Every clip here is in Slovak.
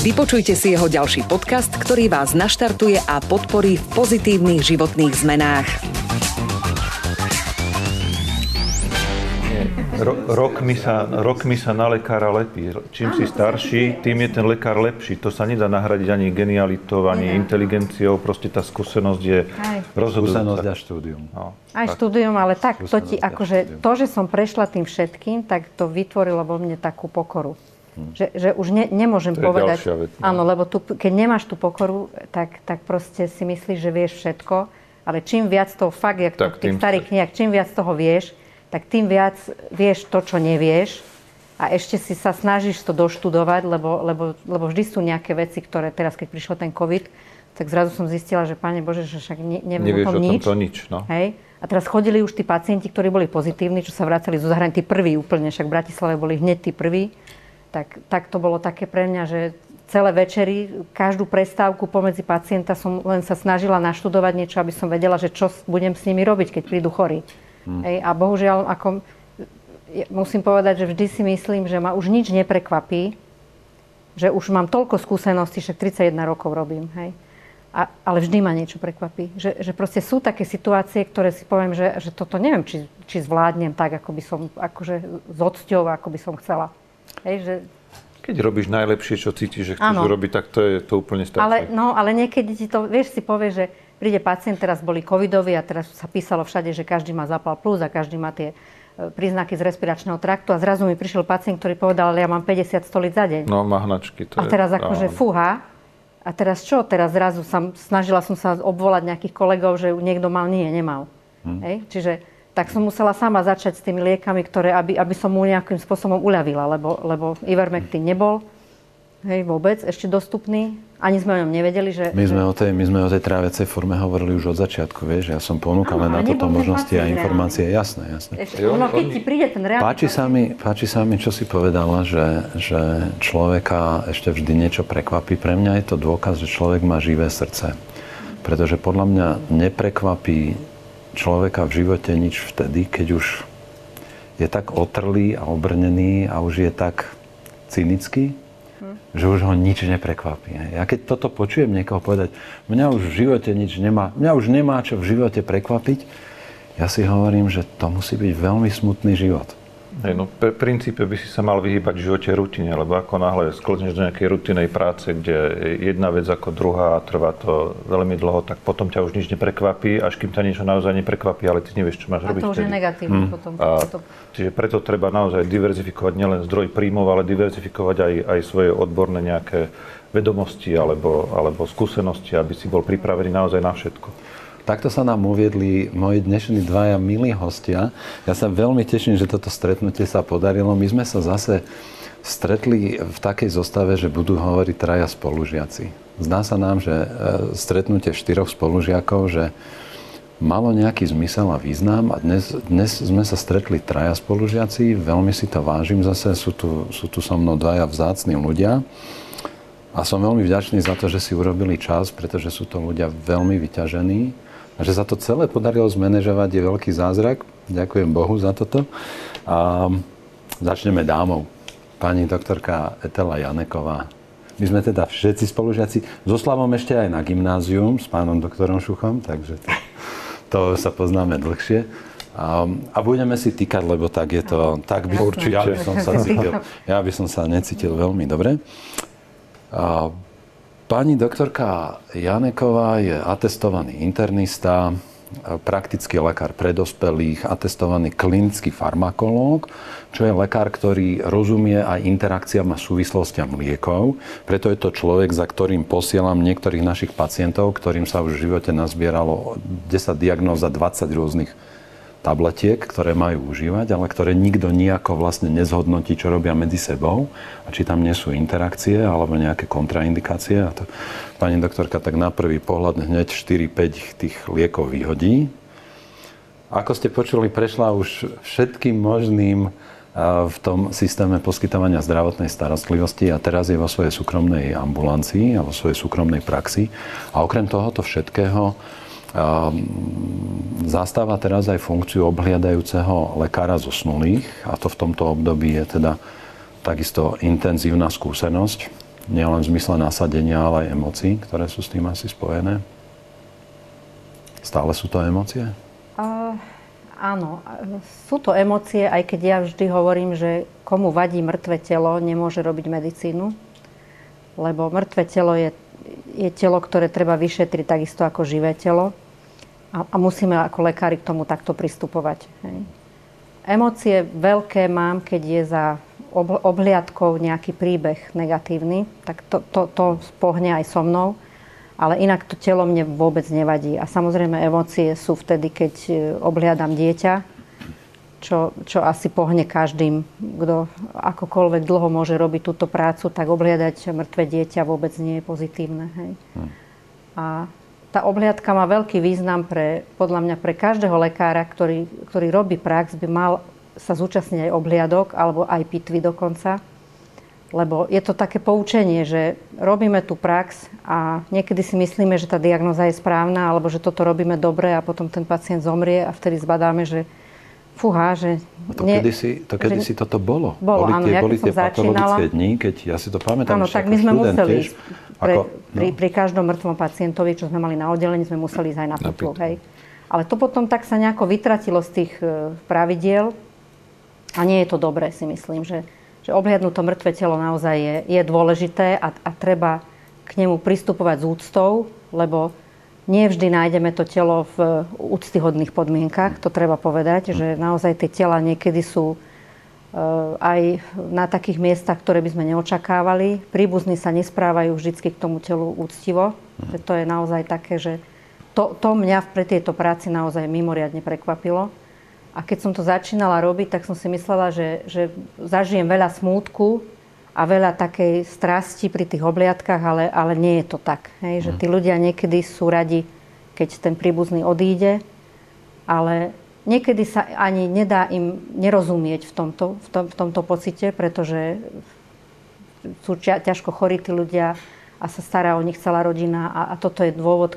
Vypočujte si jeho ďalší podcast, ktorý vás naštartuje a podporí v pozitívnych životných zmenách. Ro, rokmi, sa, rokmi sa na lekára lepí. Čím si starší, tým je ten lekár lepší. To sa nedá nahradiť ani genialitou, ani Nie. inteligenciou. Proste tá skúsenosť je rozhodujúca. Skúsenosť a štúdium. No, Aj tak. štúdium, ale tak, to, ti, akože, to, že som prešla tým všetkým, tak to vytvorilo vo mne takú pokoru. Hmm. Že, že už ne, nemôžem to povedať... Vec, no. Áno, lebo tu, keď nemáš tú pokoru, tak, tak proste si myslíš, že vieš všetko. Ale čím viac toho fakt, jak tak, to v tých starých knihách, čím viac toho vieš, tak tým viac vieš to, čo nevieš a ešte si sa snažíš to doštudovať, lebo, lebo, lebo vždy sú nejaké veci, ktoré teraz, keď prišiel ten COVID, tak zrazu som zistila, že Pane Bože, že však ne, neviem Nevieš o tom o nič. Tomto nič no. Hej? A teraz chodili už tí pacienti, ktorí boli pozitívni, čo sa vracali zo zahraničí, tí prví úplne, však v Bratislave boli hneď tí prví. Tak, tak to bolo také pre mňa, že celé večery, každú prestávku pomedzi pacienta som len sa snažila naštudovať niečo, aby som vedela, že čo budem s nimi robiť, keď prídu chorí. Hmm. Hej, a bohužiaľ, ako, musím povedať, že vždy si myslím, že ma už nič neprekvapí, že už mám toľko skúseností, však 31 rokov robím, hej. A, ale vždy ma niečo prekvapí. Že, že proste sú také situácie, ktoré si poviem, že, že toto neviem, či, či zvládnem tak, ako by som, akože s odsťou, ako by som chcela. Hej, že... Keď robíš najlepšie, čo cítiš, že chceš urobiť, tak to je to úplne stačí. Ale, no, ale niekedy ti to, vieš, si povie, že príde pacient, teraz boli covidoví a teraz sa písalo všade, že každý má zapal plus a každý má tie e, príznaky z respiračného traktu a zrazu mi prišiel pacient, ktorý povedal, ale ja mám 50 stolic za deň. No, má hnačky. To a teraz je, akože fúha. A teraz čo? Teraz zrazu sa, snažila som sa obvolať nejakých kolegov, že niekto mal, nie, nemal. Hm. Hej? Čiže tak som musela sama začať s tými liekami, ktoré, aby, aby som mu nejakým spôsobom uľavila, lebo, lebo Ivermectin nebol hej, vôbec ešte dostupný. Ani sme o ňom nevedeli, že... My sme, o tej, my sme o tej tráviacej forme hovorili už od začiatku, vieš. Ja som ponúkal len na toto možnosti a informácie. Jasné, jasné. Ešte, ono, keď ti príde ten reálny... Páči sa, mi, páči sa mi, čo si povedala, že, že človeka ešte vždy niečo prekvapí. Pre mňa je to dôkaz, že človek má živé srdce. Pretože podľa mňa neprekvapí človeka v živote nič vtedy, keď už je tak otrlý a obrnený a už je tak cynický, že už ho nič neprekvapí. Ja keď toto počujem niekoho povedať, mňa už v živote nič nemá, mňa už nemá čo v živote prekvapiť, ja si hovorím, že to musí byť veľmi smutný život. Hej, no, v princípe by si sa mal vyhýbať v živote rutine, lebo ako náhle sklzneš do nejakej rutinej práce, kde jedna vec ako druhá a trvá to veľmi dlho, tak potom ťa už nič neprekvapí, až kým ťa niečo naozaj neprekvapí, ale ty nevieš, čo máš a robiť. A to už je negatívne hmm. potom. A, čiže preto treba naozaj diverzifikovať nielen zdroj príjmov, ale diverzifikovať aj, aj svoje odborné nejaké vedomosti alebo, alebo skúsenosti, aby si bol pripravený naozaj na všetko. Takto sa nám uviedli moji dnešní dvaja milí hostia. Ja sa veľmi teším, že toto stretnutie sa podarilo. My sme sa zase stretli v takej zostave, že budú hovoriť traja spolužiaci. Zdá sa nám, že e, stretnutie štyroch spolužiakov, že malo nejaký zmysel a význam a dnes, dnes sme sa stretli traja spolužiaci, veľmi si to vážim zase, sú tu, sú tu so mnou dvaja vzácni ľudia a som veľmi vďačný za to, že si urobili čas, pretože sú to ľudia veľmi vyťažení a že sa to celé podarilo zmanéžovať je veľký zázrak. Ďakujem Bohu za toto. A začneme dámou. Pani doktorka Etela Janeková. My sme teda všetci spolužiaci. So Slavom ešte aj na gymnázium s pánom doktorom Šuchom, takže to, to sa poznáme dlhšie. A, a budeme si týkať, lebo tak je to, tak by, určite. Ja by som sa cítil, ja by som sa necítil veľmi dobre. A, Pani doktorka Janeková je atestovaný internista, praktický lekár pre dospelých, atestovaný klinický farmakológ, čo je lekár, ktorý rozumie aj interakciám a súvislostiam liekov. Preto je to človek, za ktorým posielam niektorých našich pacientov, ktorým sa už v živote nazbieralo 10 diagnóz a 20 rôznych tabletiek, ktoré majú užívať, ale ktoré nikto nejako vlastne nezhodnotí, čo robia medzi sebou a či tam nie sú interakcie alebo nejaké kontraindikácie. A to pani doktorka tak na prvý pohľad hneď 4-5 tých liekov vyhodí. Ako ste počuli, prešla už všetkým možným v tom systéme poskytovania zdravotnej starostlivosti a teraz je vo svojej súkromnej ambulancii a vo svojej súkromnej praxi. A okrem tohoto všetkého zastáva teraz aj funkciu obhliadajúceho lekára zosnulých a to v tomto období je teda takisto intenzívna skúsenosť, nielen v zmysle nasadenia, ale aj emócií, ktoré sú s tým asi spojené. Stále sú to emócie? Uh, áno, sú to emócie, aj keď ja vždy hovorím, že komu vadí mŕtve telo, nemôže robiť medicínu, lebo mŕtve telo je je telo, ktoré treba vyšetriť takisto ako živé telo. A, a musíme ako lekári k tomu takto pristupovať. Hej. Emócie veľké mám, keď je za obhliadkou nejaký príbeh negatívny, tak to, to, to pohne aj so mnou. Ale inak to telo mne vôbec nevadí. A samozrejme emócie sú vtedy, keď e, obhliadam dieťa, čo, čo asi pohne každým, kto akokoľvek dlho môže robiť túto prácu, tak obhliadať mŕtve dieťa vôbec nie je pozitívne. Hej. Hm. A tá obhliadka má veľký význam pre, podľa mňa pre každého lekára, ktorý, ktorý robí prax, by mal sa zúčastniť aj obhliadok, alebo aj pitvy dokonca. Lebo je to také poučenie, že robíme tú prax a niekedy si myslíme, že tá diagnoza je správna, alebo že toto robíme dobre a potom ten pacient zomrie a vtedy zbadáme, že fúha, že... To nie, kedysi, to kedysi že, toto bolo. Bolo, boli áno, tie, ja boli tie patologické začínala, dni, keď ja si to pamätám, áno, tak my sme museli tiež, pre, ako, no. pri, pri každom mŕtvom pacientovi, čo sme mali na oddelení, sme museli ísť aj na hej. Ale to potom tak sa nejako vytratilo z tých uh, pravidiel a nie je to dobré, si myslím, že, že obhliadnúť to mŕtve telo naozaj je, je dôležité a, a treba k nemu pristupovať s úctou, lebo nie vždy nájdeme to telo v úctyhodných podmienkach, to treba povedať, že naozaj tie tela niekedy sú eh, aj na takých miestach, ktoré by sme neočakávali. Príbuzní sa nesprávajú vždy k tomu telu úctivo. To je naozaj také, že to, to mňa pre tieto práci naozaj mimoriadne prekvapilo. A keď som to začínala robiť, tak som si myslela, že, že zažijem veľa smútku, a veľa takej strasti pri tých obliadkách, ale, ale nie je to tak. Hej? Že tí ľudia niekedy sú radi, keď ten príbuzný odíde, ale niekedy sa ani nedá im nerozumieť v tomto, v tom, v tomto pocite, pretože sú ťažko chorí tí ľudia a sa stará o nich celá rodina a, a toto je dôvod,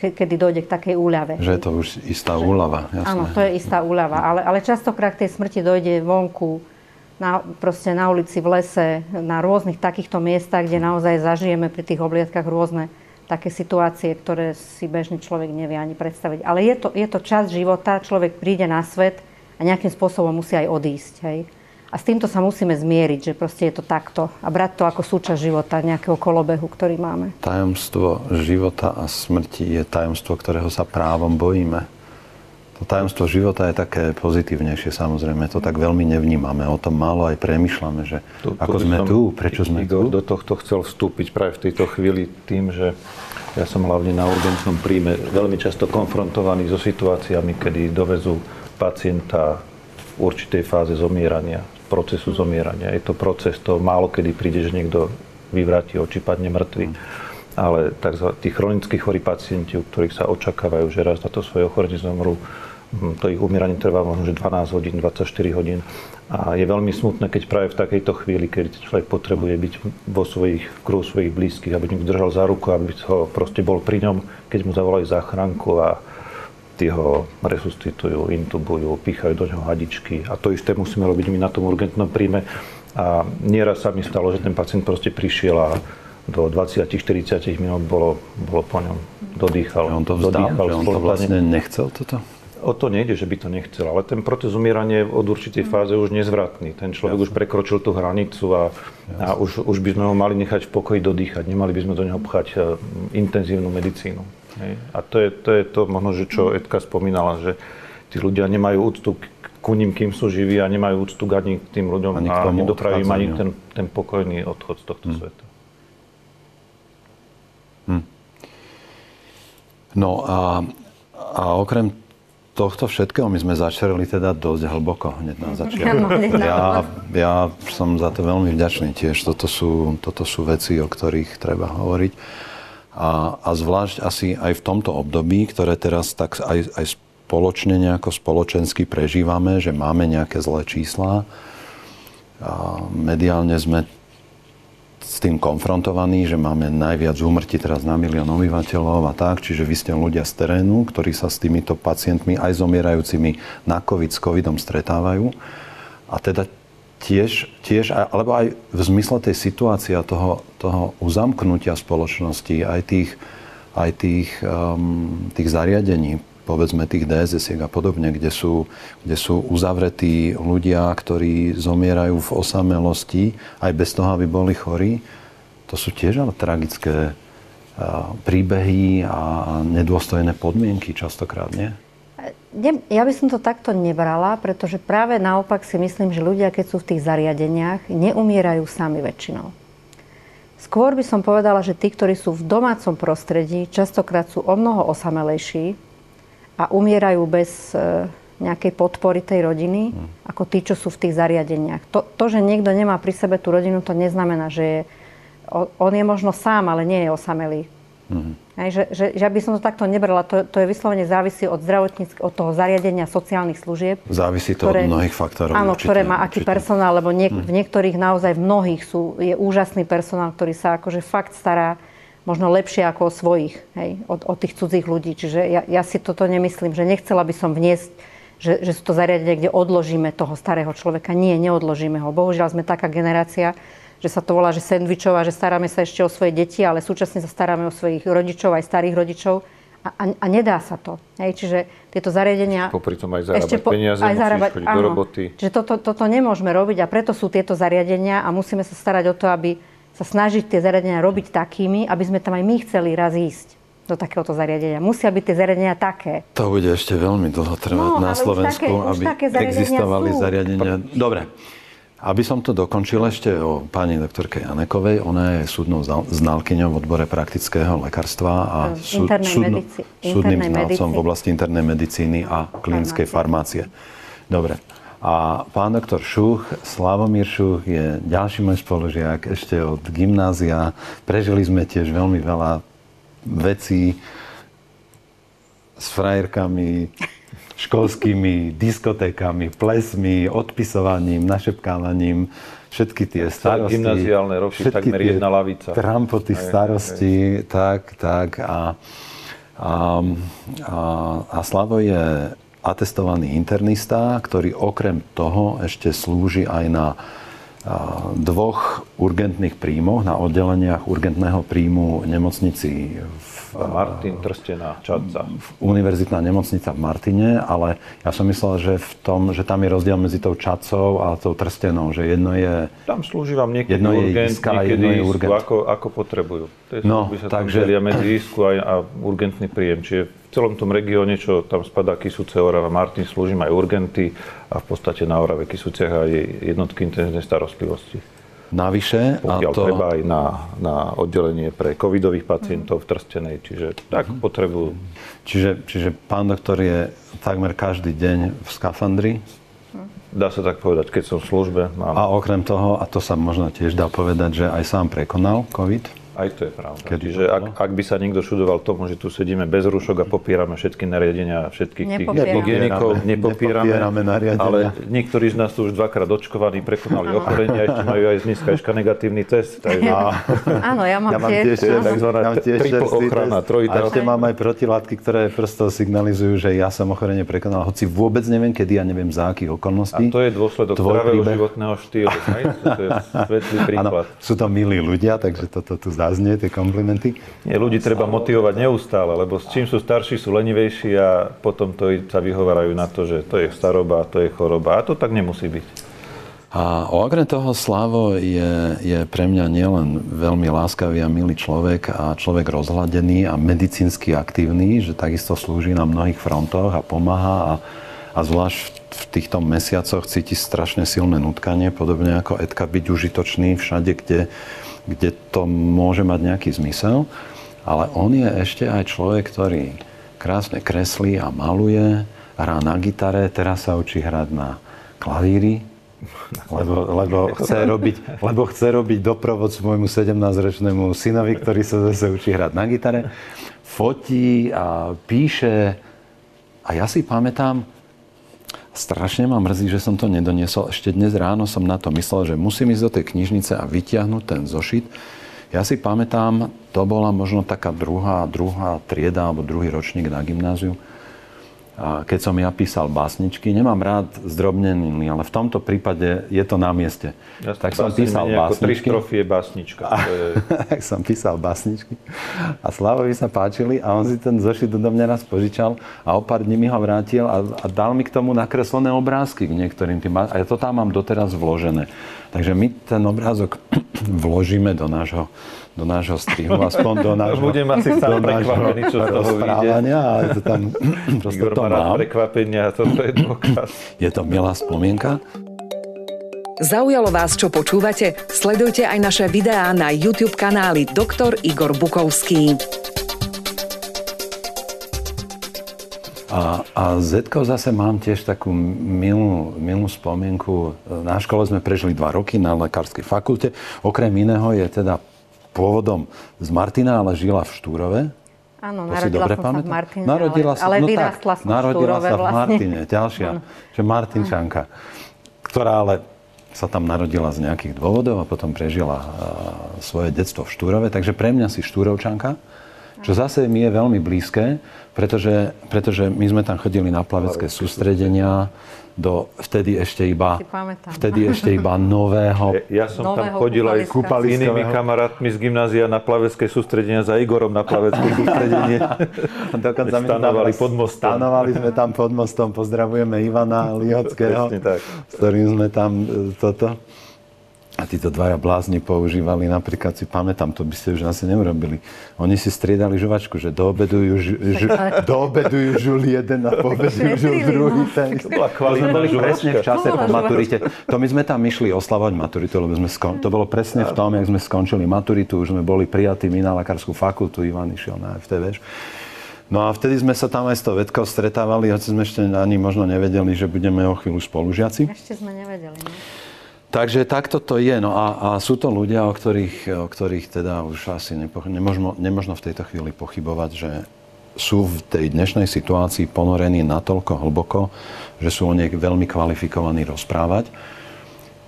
ke, kedy dojde k takej úľave. Že je to už istá úľava, jasné. Áno, to je istá úľava, ale, ale častokrát k tej smrti dojde vonku, na, proste na ulici, v lese, na rôznych takýchto miestach, kde naozaj zažijeme pri tých obliadkách rôzne také situácie, ktoré si bežný človek nevie ani predstaviť. Ale je to, je to čas života, človek príde na svet a nejakým spôsobom musí aj odísť. Hej? A s týmto sa musíme zmieriť, že proste je to takto. A brať to ako súčasť života, nejakého kolobehu, ktorý máme. Tajomstvo života a smrti je tajomstvo, ktorého sa právom bojíme. To tajomstvo života je také pozitívnejšie, samozrejme. To tak veľmi nevnímame. O tom málo aj premyšľame, že to, ako to sme tu, prečo sme tu. Do tohto chcel vstúpiť práve v tejto chvíli tým, že ja som hlavne na urgentnom príjme veľmi často konfrontovaný so situáciami, kedy dovezú pacienta v určitej fáze zomierania, procesu zomierania. Je to proces, to málo kedy príde, že niekto vyvráti oči, padne mŕtvy. Ale tak tí chronicky chorí pacienti, u ktorých sa očakávajú, že raz na to svoje ochorenie zomrú, to ich umieranie trvá možno, že 12 hodín, 24 hodín. A je veľmi smutné, keď práve v takejto chvíli, keď človek potrebuje byť vo svojich, v kruhu svojich blízkych, aby niekto držal za ruku, aby ho proste bol pri ňom, keď mu zavolali záchranku a tí ho resuscitujú, intubujú, pýchajú do neho hadičky. A to isté musíme robiť my na tom urgentnom príjme. A nieraz sa mi stalo, že ten pacient proste prišiel a do 20-40 minút bolo, bolo po ňom. Dodýchal. Že on to vzdal, dodýchal, že on to vlastne nechcel toto? O to nejde, že by to nechcel, ale ten proces umierania je od určitej mm. fáze už nezvratný. Ten človek Jasne. už prekročil tú hranicu a, a už, už by sme ho mali nechať v pokoji dodýchať. Nemali by sme do neho pchať e, intenzívnu medicínu. Hej. A to je, to je to, možno, že čo Edka spomínala, že tí ľudia nemajú úctu ku ním, kým sú živí a nemajú úctu ani k tým ľuďom ani a nedopraví ani ten, ten pokojný odchod z tohto hmm. sveta. Hmm. No a, a okrem tohto všetkého my sme začerali teda dosť hlboko hneď na začiatku. Ja, ja som za to veľmi vďačný tiež. Toto sú, toto sú veci, o ktorých treba hovoriť. A, a zvlášť asi aj v tomto období, ktoré teraz tak aj, aj spoločne nejako spoločensky prežívame, že máme nejaké zlé čísla. A mediálne sme s tým konfrontovaní, že máme najviac úmrtí teraz na milión obyvateľov a tak, čiže vy ste ľudia z terénu, ktorí sa s týmito pacientmi, aj zomierajúcimi na COVID, s COVIDom stretávajú. A teda tiež, tiež alebo aj v zmysle tej situácie a toho, toho uzamknutia spoločnosti, aj tých, aj tých, um, tých zariadení, povedzme tých dss a podobne, kde sú, kde sú uzavretí ľudia, ktorí zomierajú v osamelosti, aj bez toho, aby boli chorí. To sú tiež ale tragické príbehy a nedôstojné podmienky častokrát, nie? Ja by som to takto nebrala, pretože práve naopak si myslím, že ľudia, keď sú v tých zariadeniach, neumierajú sami väčšinou. Skôr by som povedala, že tí, ktorí sú v domácom prostredí, častokrát sú o mnoho osamelejší a umierajú bez e, nejakej podpory tej rodiny, hmm. ako tí, čo sú v tých zariadeniach. To, to, že niekto nemá pri sebe tú rodinu, to neznamená, že je, on je možno sám, ale nie je osamelý. Hmm. Aj, že, že, že by som to takto nebrala, to, to je vyslovene závisí od od toho zariadenia sociálnych služieb. Závisí to ktoré, od mnohých faktorov. Áno, určite, ktoré má aký určite. personál, lebo niek- hmm. v niektorých naozaj v mnohých sú, je úžasný personál, ktorý sa akože fakt stará možno lepšie ako o svojich, hej, od, od tých cudzích ľudí. Čiže ja, ja si toto nemyslím, že nechcela by som vniesť, že, že sú to zariadenia, kde odložíme toho starého človeka. Nie, neodložíme ho. Bohužiaľ sme taká generácia, že sa to volá, že sendvičová, že staráme sa ešte o svoje deti, ale súčasne sa staráme o svojich rodičov, aj starých rodičov. A, a, a nedá sa to. Hej, čiže tieto zariadenia... Popri tom aj zarábať ešte po, peniaze, aj zarábať, áno, do roboty. Čiže toto, toto nemôžeme robiť a preto sú tieto zariadenia a musíme sa starať o to, aby sa snažiť tie zariadenia robiť takými, aby sme tam aj my chceli raz ísť do takéhoto zariadenia. Musia byť tie zariadenia také. To bude ešte veľmi dlho trvať no, na Slovensku, také, aby existovali sú. zariadenia. Dobre. Aby som to dokončil ešte o pani doktorke Janekovej, ona je súdnou znalkyňou v odbore praktického lekárstva a súd, súdno, súdnym znalcom v oblasti internej medicíny a klinickej farmácie. Dobre. A pán doktor Šuch, Slavomír Šuch je ďalší môj spolužiak ešte od gymnázia. Prežili sme tiež veľmi veľa vecí s frajerkami, školskými diskotékami, plesmi, odpisovaním, našepkávaním, všetky tie starosti. Gymnaziálne roky, takmer jedna lavica. Trampoty aj, starosti, aj. tak, tak. A, a, a, a Slavo je atestovaný internista, ktorý okrem toho ešte slúži aj na dvoch urgentných príjmoch, na oddeleniach urgentného príjmu nemocnici v Martin Trstená, Čadca. Univerzitná nemocnica v Martine, ale ja som myslel, že v tom, že tam je rozdiel medzi tou Čadcou a tou Trstenou, že jedno je... Tam slúži vám niekedy jedno urgent, je niekedy jedno je urgent. ako, ako potrebujú. To je no, sa takže... medzi isku a, a urgentný príjem. Čiže v celom tom regióne, čo tam spadá Kisúce, Orava, Martin, slúžim aj urgenty a v podstate na Orave, Kisúciach aj jednotky intenzívnej starostlivosti. Navyše. Pokiaľ a to... treba aj na, na oddelenie pre covidových pacientov v Trstenej, čiže tak mm-hmm. potrebujú. Čiže, čiže pán doktor je takmer každý deň v skafandri? Dá sa tak povedať, keď som v službe. Mám... A okrem toho, a to sa možno tiež dá povedať, že aj sám prekonal COVID? Aj to je pravda. Kedy Čiže ak, ak by sa niekto šudoval tomu, že tu sedíme bez rúšok a popierame všetky nariadenia všetkých tých hygienikov, nepopierame, nepopierame nariadenia. ale niektorí z nás sú už dvakrát očkovaní, prekonali ochorenie a ešte majú aj z dneska negatívny test. Takže... Áno, ja mám, ja mám tiež, tiež takzvaná triple ochrana, trojita. A ešte mám aj protilátky, ktoré prosto signalizujú, že ja som ochorenie prekonal, hoci vôbec neviem kedy a neviem za akých okolností. A to je dôsledok zdravého životného štýlu. To je svetlý príklad. Sú to milí ľudia, takže toto tu zdá záznie, tie komplimenty. Nie, ľudí treba motivovať neustále, lebo s čím sú starší, sú lenivejší a potom to sa vyhovárajú na to, že to je staroba, to je choroba. A to tak nemusí byť. A okrem toho Slavo je, je pre mňa nielen veľmi láskavý a milý človek a človek rozhľadený a medicínsky aktívny, že takisto slúži na mnohých frontoch a pomáha a, a zvlášť v týchto mesiacoch cíti strašne silné nutkanie, podobne ako Edka byť užitočný všade, kde, kde to môže mať nejaký zmysel, ale on je ešte aj človek, ktorý krásne kreslí a maluje, hrá na gitare, teraz sa učí hrať na klavíri, lebo, lebo, chce robiť, lebo chce robiť doprovod svojmu 17-ročnému synovi, ktorý sa zase učí hrať na gitare. Fotí a píše. A ja si pamätám, strašne ma mrzí, že som to nedoniesol. Ešte dnes ráno som na to myslel, že musím ísť do tej knižnice a vytiahnuť ten zošit. Ja si pamätám, to bola možno taká druhá, druhá trieda alebo druhý ročník na gymnáziu keď som ja písal básničky. Nemám rád zdrobneniny, ale v tomto prípade je to na mieste. Ja tak som písal básničky. Tri je básnička. A, tak som písal básničky. A Slavovi sa páčili a on si ten zošit do mňa raz požičal a o pár dní mi ho vrátil a, a dal mi k tomu nakreslené obrázky k niektorým tým. A ja to tam mám doteraz vložené. Takže my ten obrázok vložíme do nášho do nášho strihu, aspoň do nášho, Budem asi sám prekvapený, čo z toho vyjde. ale to tam proste Igor to mám. prekvapenia, toto je dôkaz. Je to milá spomienka. Zaujalo vás, čo počúvate? Sledujte aj naše videá na YouTube kanáli Dr. Igor Bukovský. A, a Zetko zase mám tiež takú milú, milú spomienku. Na škole sme prežili dva roky na lekárskej fakulte. Okrem iného je teda pôvodom z Martina, ale žila v Štúrove. Áno, to narodila dobre som pamätám? sa v Martine, narodila ale, ale no vyrastla tak, som narodila Štúrove sa v vlastne. Martine, ďalšia, že Martinčanka, ktorá ale sa tam narodila z nejakých dôvodov a potom prežila svoje detstvo v Štúrove. Takže pre mňa si Štúrovčanka, čo zase mi je veľmi blízke, pretože, pretože my sme tam chodili na plavecké sústredenia, do vtedy ešte iba, vtedy ešte iba nového. Ja, ja som nového tam chodil aj s inými kamarátmi z gymnázia na plavecké sústredenia za Igorom na plavecké sústredenie. Dokonca my stanovali pod mostom. Stanovali sme tam pod mostom. Pozdravujeme Ivana Lihockého, s ktorým sme tam e, toto a títo dvaja blázni používali, napríklad si pamätám, to by ste už asi neurobili. Oni si striedali žuvačku, že doobedujú, žu, žu, doobedujú žul jeden a poobedujú žul druhý. Ten. To bola kvalitná presne v čase po maturite. To my sme tam išli oslavovať maturitu, lebo sme skon... to bolo presne v tom, jak sme skončili maturitu, už sme boli prijatí my na lekárskú fakultu, Ivan išiel na FT, vieš. No a vtedy sme sa tam aj s tou vedkou stretávali, hoci sme ešte ani možno nevedeli, že budeme o chvíľu spolužiaci. Ešte sme nevedeli, no. Takže takto to je. No a, a sú to ľudia, o ktorých, o ktorých teda už asi nepo, nemožno, nemožno v tejto chvíli pochybovať, že sú v tej dnešnej situácii ponorení natoľko hlboko, že sú o nej veľmi kvalifikovaní rozprávať.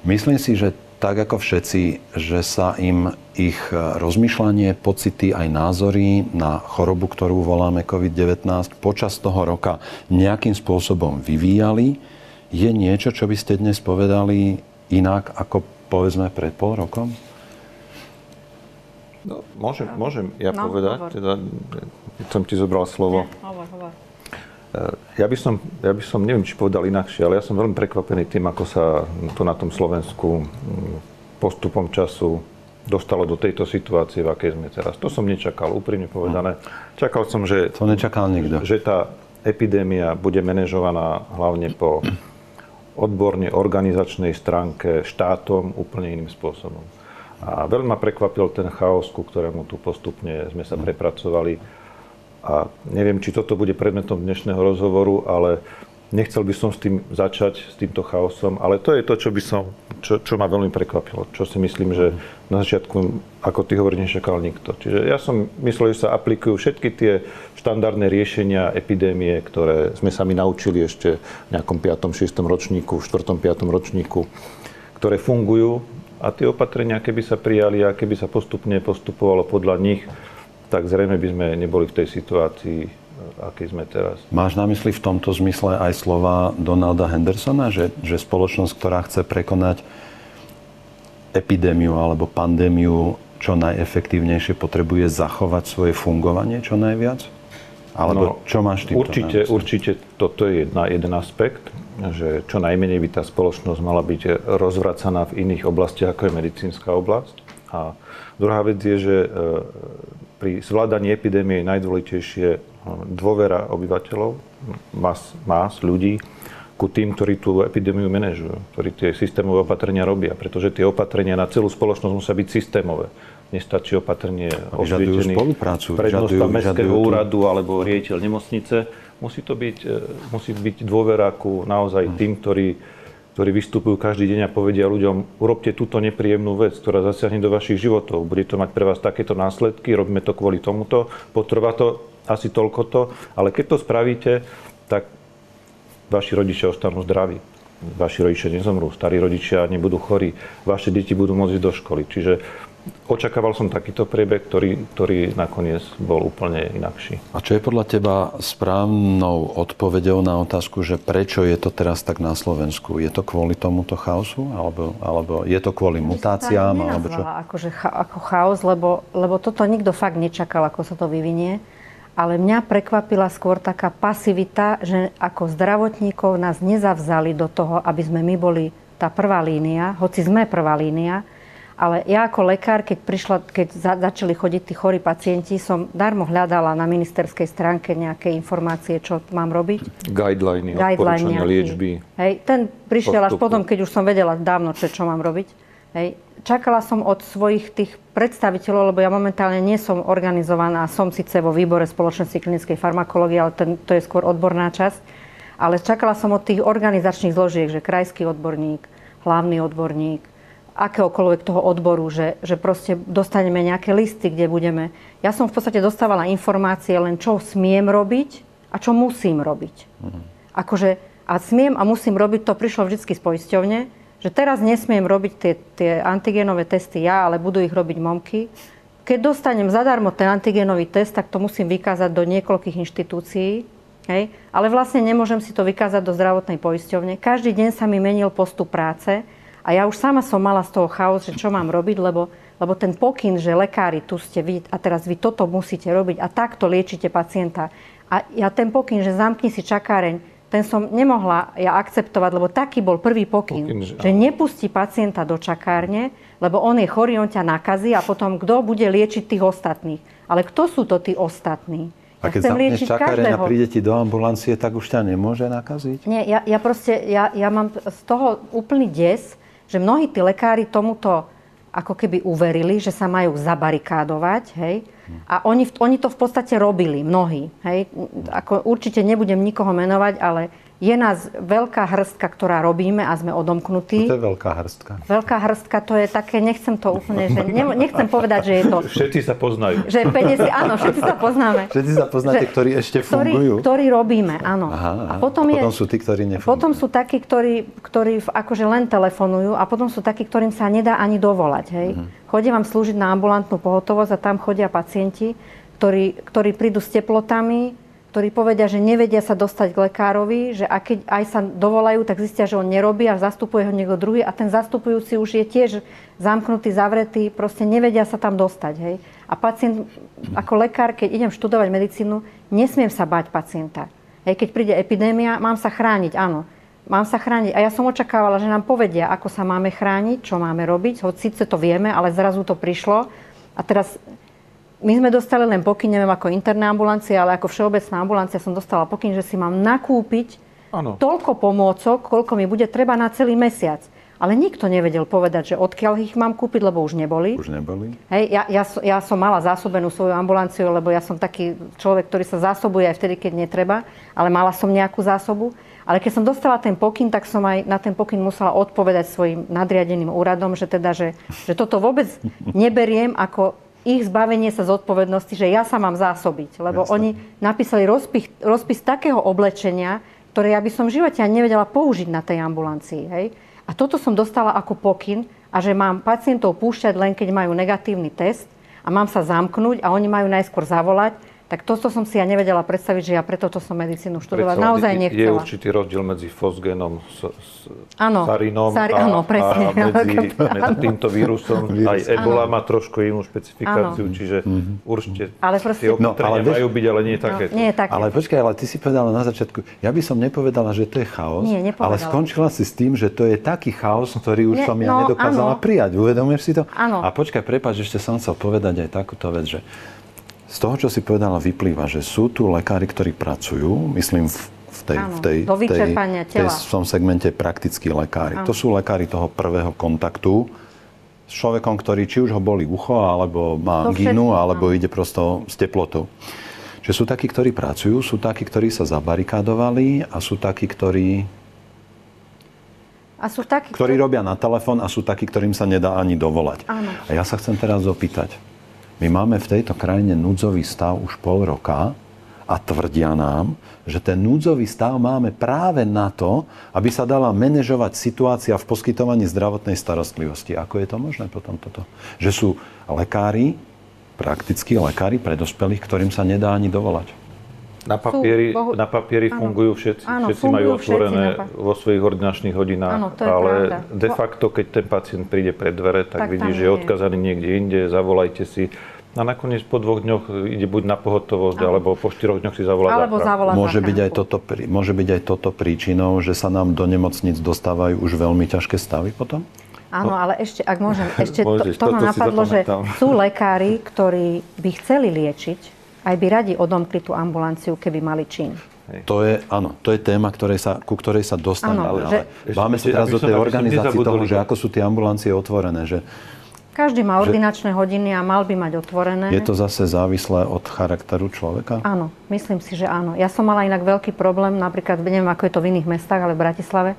Myslím si, že tak ako všetci, že sa im ich rozmýšľanie, pocity aj názory na chorobu, ktorú voláme COVID-19 počas toho roka nejakým spôsobom vyvíjali, je niečo, čo by ste dnes povedali, inak ako povedzme pred pol rokom? No, môžem, môžem ja no, povedať, hovor. teda, som ti zobral slovo. Nie, hovor, hovor. Ja by, som, ja by som, neviem, či povedal inakšie, ale ja som veľmi prekvapený tým, ako sa tu na tom Slovensku postupom času dostalo do tejto situácie, v akej sme teraz. To som nečakal, úprimne povedané. Čakal som, že, to nečakal nikto. že tá epidémia bude manažovaná hlavne po odborne organizačnej stránke štátom úplne iným spôsobom. A veľmi ma prekvapil ten chaos, ku ktorému tu postupne sme sa prepracovali. A neviem, či toto bude predmetom dnešného rozhovoru, ale Nechcel by som s tým začať, s týmto chaosom, ale to je to, čo, by som, čo, čo ma veľmi prekvapilo. Čo si myslím, že na začiatku, ako ty hovoríš, nečakal nikto. Čiže ja som myslel, že sa aplikujú všetky tie štandardné riešenia epidémie, ktoré sme sa mi naučili ešte v nejakom 5. 6. ročníku, v 4. 5. ročníku, ktoré fungujú a tie opatrenia, keby sa prijali a keby sa postupne postupovalo podľa nich, tak zrejme by sme neboli v tej situácii, aký sme teraz. Máš na mysli v tomto zmysle aj slova Donalda Hendersona, že, že spoločnosť, ktorá chce prekonať epidémiu alebo pandémiu čo najefektívnejšie potrebuje zachovať svoje fungovanie čo najviac? Alebo no, čo máš ty? Určite, určite toto je jedna, jeden aspekt, že čo najmenej by tá spoločnosť mala byť rozvracaná v iných oblastiach, ako je medicínska oblasť. A druhá vec je, že e, pri zvládaní epidémie je najdôležitejšie dôvera obyvateľov, más, más ľudí, ku tým, ktorí tú epidémiu manažujú, ktorí tie systémové opatrenia robia, pretože tie opatrenia na celú spoločnosť musia byť systémové. Nestačí opatrenie osvietený prednosta mestského úradu alebo riaditeľ nemocnice. musí to byť, e, musí byť dôvera ku naozaj tým, ktorí, ktorí vystupujú každý deň a povedia ľuďom, urobte túto nepríjemnú vec, ktorá zasiahne do vašich životov. Bude to mať pre vás takéto následky, robíme to kvôli tomuto, potrvá to asi toľko to, ale keď to spravíte, tak vaši rodičia ostanú zdraví. Vaši rodičia nezomrú, starí rodičia nebudú chorí, vaše deti budú môcť ísť do školy. Čiže očakával som takýto priebeh, ktorý, ktorý nakoniec bol úplne inakší. A čo je podľa teba správnou odpovedou na otázku, že prečo je to teraz tak na Slovensku? Je to kvôli tomuto chaosu? Alebo, alebo je to kvôli mutáciám? Alebo čo? Akože cha, ako chaos, lebo, lebo toto nikto fakt nečakal, ako sa to vyvinie ale mňa prekvapila skôr taká pasivita, že ako zdravotníkov nás nezavzali do toho, aby sme my boli tá prvá línia, hoci sme prvá línia, ale ja ako lekár, keď, prišla, keď za, začali chodiť tí chorí pacienti, som darmo hľadala na ministerskej stránke nejaké informácie, čo mám robiť. Guideliny, odporúčania liečby. Hej, ten prišiel postupu. až potom, keď už som vedela dávno, čo, čo mám robiť. Hej čakala som od svojich tých predstaviteľov, lebo ja momentálne nie som organizovaná, som síce vo výbore spoločnosti klinickej farmakológie, ale ten, to je skôr odborná časť, ale čakala som od tých organizačných zložiek, že krajský odborník, hlavný odborník, akéhokoľvek toho odboru, že, že proste dostaneme nejaké listy, kde budeme. Ja som v podstate dostávala informácie len, čo smiem robiť a čo musím robiť. Mhm. Akože, a smiem a musím robiť, to prišlo vždy z poisťovne, že teraz nesmiem robiť tie, tie antigenové testy ja, ale budú ich robiť momky. Keď dostanem zadarmo ten antigenový test, tak to musím vykázať do niekoľkých inštitúcií. Hej? Ale vlastne nemôžem si to vykázať do zdravotnej poisťovne. Každý deň sa mi menil postup práce a ja už sama som mala z toho chaos, že čo mám robiť, lebo, lebo ten pokyn, že lekári tu ste vy a teraz vy toto musíte robiť a takto liečite pacienta. A ja ten pokyn, že zamkni si čakáreň, ten som nemohla ja akceptovať, lebo taký bol prvý pokyn, pokyn že, že nepustí pacienta do čakárne, lebo on je chorý, on ťa nakazí a potom kto bude liečiť tých ostatných. Ale kto sú to tí ostatní? A keď zapneš čakáreň a príde ti do ambulancie, tak už ťa nemôže nakaziť? Nie, ja, ja proste, ja, ja mám z toho úplný des, že mnohí tí lekári tomuto ako keby uverili, že sa majú zabarikádovať, hej, a oni, oni to v podstate robili, mnohí. Hej? Ako, určite nebudem nikoho menovať, ale je nás veľká hrstka, ktorá robíme a sme odomknutí. To je veľká hrstka. Veľká hrstka, to je také, nechcem to úplne, že ne, nechcem povedať, že je to... Všetci sa poznajú. Že 50, áno, všetci sa poznáme. Všetci sa poznáte, že, ktorí ešte fungujú. Ktorí, ktorí robíme, áno. Aha, aha. A potom, je, potom sú tí, ktorí nefungujú. Potom sú takí, ktorí, ktorí akože len telefonujú a potom sú takí, ktorým sa nedá ani dovolať. Hej. Uh-huh. Chodím vám slúžiť na ambulantnú pohotovosť a tam chodia pacienti, ktorí, ktorí prídu s teplotami, ktorí povedia, že nevedia sa dostať k lekárovi, že a keď aj sa dovolajú, tak zistia, že on nerobí a zastupuje ho niekto druhý a ten zastupujúci už je tiež zamknutý, zavretý, proste nevedia sa tam dostať. Hej. A pacient, ako lekár, keď idem študovať medicínu, nesmiem sa bať pacienta. Hej, keď príde epidémia, mám sa chrániť, áno. Mám sa chrániť. A ja som očakávala, že nám povedia, ako sa máme chrániť, čo máme robiť. Hoď síce to vieme, ale zrazu to prišlo. A teraz my sme dostali len pokyn, neviem ako interná ambulancia, ale ako všeobecná ambulancia som dostala pokyn, že si mám nakúpiť ano. toľko pomôcok, koľko mi bude treba na celý mesiac. Ale nikto nevedel povedať, že odkiaľ ich mám kúpiť, lebo už neboli. Už neboli. Hej, ja, ja, ja som mala zásobenú svoju ambulanciu, lebo ja som taký človek, ktorý sa zásobuje aj vtedy, keď netreba, ale mala som nejakú zásobu. Ale keď som dostala ten pokyn, tak som aj na ten pokyn musela odpovedať svojim nadriadeným úradom, že teda, že, že toto vôbec neberiem ako ich zbavenie sa zodpovednosti, že ja sa mám zásobiť. Lebo Jasne. oni napísali rozpis, rozpis takého oblečenia, ktoré ja by som v živote ani nevedela použiť na tej ambulancii. Hej? A toto som dostala ako pokyn a že mám pacientov púšťať len keď majú negatívny test a mám sa zamknúť a oni majú najskôr zavolať tak toto som si ja nevedela predstaviť, že ja preto to som medicínu študovala. Naozaj nechcela. Je určitý rozdiel medzi fosgenom, s, s ano, sarinom sari, a, ano, presne. a medzi, medzi týmto vírusom. Aj ebola ano. má trošku inú špecifikáciu, ano. čiže mm-hmm. určite ale proste, tie opatrenia no, ale majú byť, ale nie také. No, nie také. Ale počkaj, ale ty si povedala na začiatku, ja by som nepovedala, že to je chaos, nie, ale skončila si s tým, že to je taký chaos, ktorý už nie, som ja no, nedokázala ano. prijať. Uvedomuješ si to? Ano. A počkaj, prepáč, ešte som chcel povedať aj takúto vec, že z toho, čo si povedala, vyplýva, že sú tu lekári, ktorí pracujú, myslím v, v tej, Áno, v tej, do tej, tej, v tom segmente praktickí lekári. Áno. To sú lekári toho prvého kontaktu s človekom, ktorý či už ho boli ucho, alebo má angínu, alebo ide prosto s teplotou. Čiže sú takí, ktorí pracujú, sú takí, ktorí sa zabarikádovali a sú takí, ktorí a sú takí, ktorí robia na telefón a sú takí, ktorým sa nedá ani dovolať. Áno. A ja sa chcem teraz opýtať. My máme v tejto krajine núdzový stav už pol roka a tvrdia nám, že ten núdzový stav máme práve na to, aby sa dala manažovať situácia v poskytovaní zdravotnej starostlivosti. Ako je to možné potom toto? Že sú lekári, praktickí lekári pre dospelých, ktorým sa nedá ani dovolať. Na papieri, bohu... na papieri fungujú všetci. Áno, všetci fungujú majú otvorené všetci vo svojich ordinačných hodinách. Áno, to je ale pravda. de facto, keď ten pacient príde pred dvere, tak, Tak vidí, že je odkazaný niekde inde, zavolajte si. A nakoniec po dvoch dňoch ide buď na pohotovosť, alebo po štyroch dňoch si zavolá Alebo zavolá Môže byť, aj toto, môže byť aj toto príčinou, že sa nám do nemocnic dostávajú už veľmi ťažké stavy potom? Áno, ale ešte, ak môžem, ešte to, Môžeš, to ma toto si napadlo, že sú lekári, ktorí by chceli liečiť, aj by radi odomkli tú ambulanciu, keby mali čin. To je, áno, to je téma, ktorej sa, ku ktorej sa dostaneme. Ale že- Máme sa teraz do tej nezabudol toho, že ako sú tie ambulancie otvorené. Že Každý má ordinačné hodiny a mal by mať otvorené. je to zase závislé od charakteru človeka? Áno, myslím si, že áno. Ja som mala inak veľký problém, napríklad, neviem, ako je to v iných mestách, ale v Bratislave,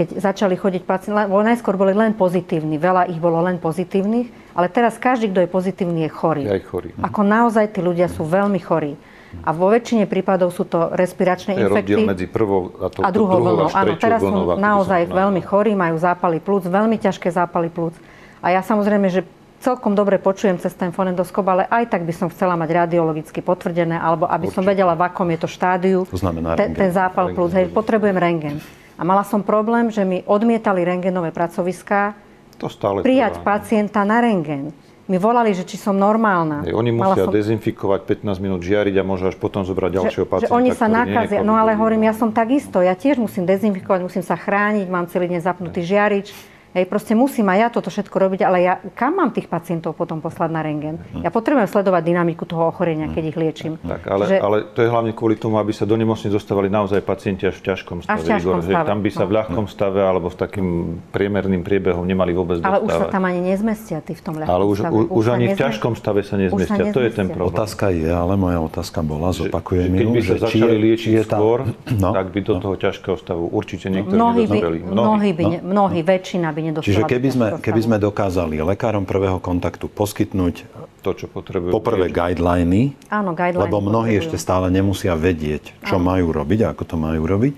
keď začali chodiť pacienti, lebo najskôr boli len pozitívni, veľa ich bolo len pozitívnych, ale teraz každý, kto je pozitívny, je chorý. Je aj chorý. Ako naozaj tí ľudia sú veľmi chorí. A vo väčšine prípadov sú to respiračné je infekty. medzi prvou a, to, a druhou vlnou. Áno, teraz sú naozaj veľmi chorí, majú zápaly plúc, veľmi ťažké zápaly plúc. A ja samozrejme, že celkom dobre počujem cez ten fonendoskop, ale aj tak by som chcela mať radiologicky potvrdené, alebo aby som vedela, v akom je to štádiu. To znamená ten, rentgen. ten zápal plúc. Hej, potrebujem rengen. A mala som problém, že mi odmietali rengenové pracoviská To stále prijať trvá. pacienta na rengen. Mi volali, že či som normálna. Hej, oni musia som- dezinfikovať 15 minút žiariť a môže až potom zobrať ďalšieho že, že pacienta. oni sa je nakazia. No ale hovorím, ja som takisto. Ja tiež musím dezinfikovať, musím sa chrániť, mám celý deň zapnutý žiarič. Hej, proste musím aj ja toto všetko robiť, ale ja kam mám tých pacientov potom poslať na rengen? Ja potrebujem sledovať dynamiku toho ochorenia, keď ich liečím. Tak, ale, Že- ale to je hlavne kvôli tomu, aby sa do nemocnic dostávali naozaj pacienti až v ťažkom stave. Až v ťažkom Igor, že stave, tam by sa no. v ľahkom stave alebo v takým priemerným priebehom nemali vôbec Ale už sa dostávať. tam ani nezmestia tí v tom ľahkom ale už, stave. už sa ani v nezme- ťažkom stave sa Už sa nezmestia. To je ten nezmestia. problém. Otázka je, ale moja otázka bola, zopakujem že keď ju, by sa že či začali je, liečiť skôr, No. tak by do toho ťažkého stavu určite niektorí Mnohí by, nedospeli. mnohí, by, mnohí, väčšina by nedostala. Čiže do keby sme, keby sme dokázali lekárom prvého kontaktu poskytnúť To, čo potrebujú. poprvé guideliny, Áno, guideliny lebo mnohí potrebujú. ešte stále nemusia vedieť, čo majú robiť a ako to majú robiť.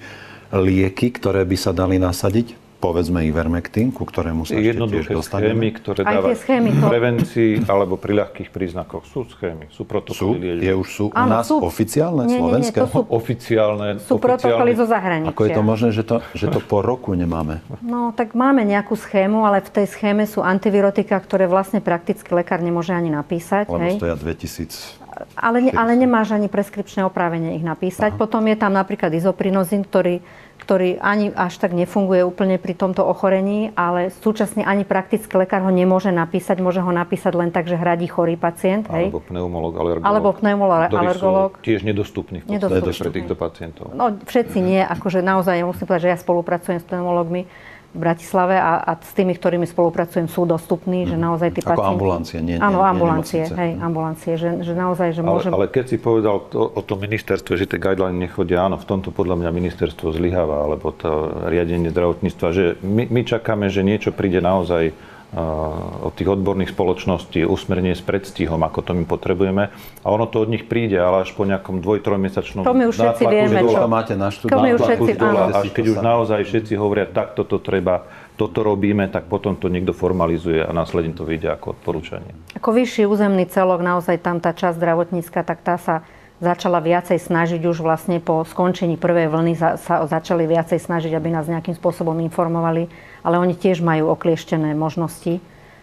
Lieky, ktoré by sa dali nasadiť, povedzme Ivermectin, ku ktorému sa ešte tiež jednoduché schémy, dostaneme. ktoré Aj tie dávajú schémy to- prevencii alebo pri ľahkých príznakoch. Sú schémy, sú Sú, protokoly liečby. je už sú u nás sú. oficiálne Nie, nie, nie, slovenské? to sú- Oficiálne, Sú protokoly zo zahraničia. Ako je to možné, že to, že to po roku nemáme? No, tak máme nejakú schému, ale v tej schéme sú antivirotika, ktoré vlastne prakticky lekár nemôže ani napísať. Lebo hej? stoja 2000. Ale, ne, ale nemáš ani preskripčné oprávenie ich napísať. Aha. Potom je tam napríklad izoprinozín, ktorý, ktorý ani až tak nefunguje úplne pri tomto ochorení, ale súčasne ani praktický lekár ho nemôže napísať. Môže ho napísať len tak, že hradí chorý pacient. Hej? Alebo pneumolog, alergolog. Alebo pneumolog, alergolog. Tiež nedostupní v podstate pre týchto pacientov. No, všetci nie, akože naozaj musím povedať, že ja spolupracujem s pneumologmi v Bratislave a, a s tými, ktorými spolupracujem, sú dostupní, že naozaj tí Ako pacienti... ambulancie, nie- Áno, nie- nie ambulancie, nemocnice. hej, ambulancie, že, že naozaj, že Ale, môžem... ale keď si povedal to, o tom ministerstve, že tie guideliny nechodia, áno, v tomto podľa mňa ministerstvo zlyháva, alebo to riadenie zdravotníctva, že my, my čakáme, že niečo príde naozaj od tých odborných spoločností, usmernenie s predstihom, ako to my potrebujeme. A ono to od nich príde, ale až po nejakom dvoj, trojmesačnom To my už všetci vieme, dola. čo- To máte na To my už štúdiu. všetci- dola, až keď už naozaj všetci hovoria, tak toto treba, toto robíme, tak potom to niekto formalizuje a následne to vyjde ako odporúčanie. Ako vyšší územný celok, naozaj tam tá časť zdravotnícka, tak tá sa začala viacej snažiť už vlastne po skončení prvej vlny sa, sa začali viacej snažiť, aby nás nejakým spôsobom informovali, ale oni tiež majú oklieštené možnosti.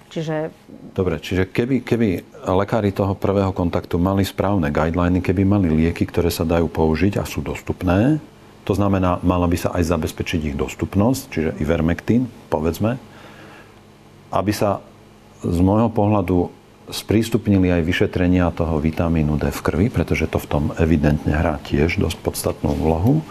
Čiže Dobre, čiže keby, keby lekári toho prvého kontaktu mali správne guideliny, keby mali lieky, ktoré sa dajú použiť a sú dostupné, to znamená, mala by sa aj zabezpečiť ich dostupnosť, čiže Ivermectin, povedzme, aby sa z môjho pohľadu sprístupnili aj vyšetrenia toho vitamínu D v krvi, pretože to v tom evidentne hrá tiež dosť podstatnú úlohu.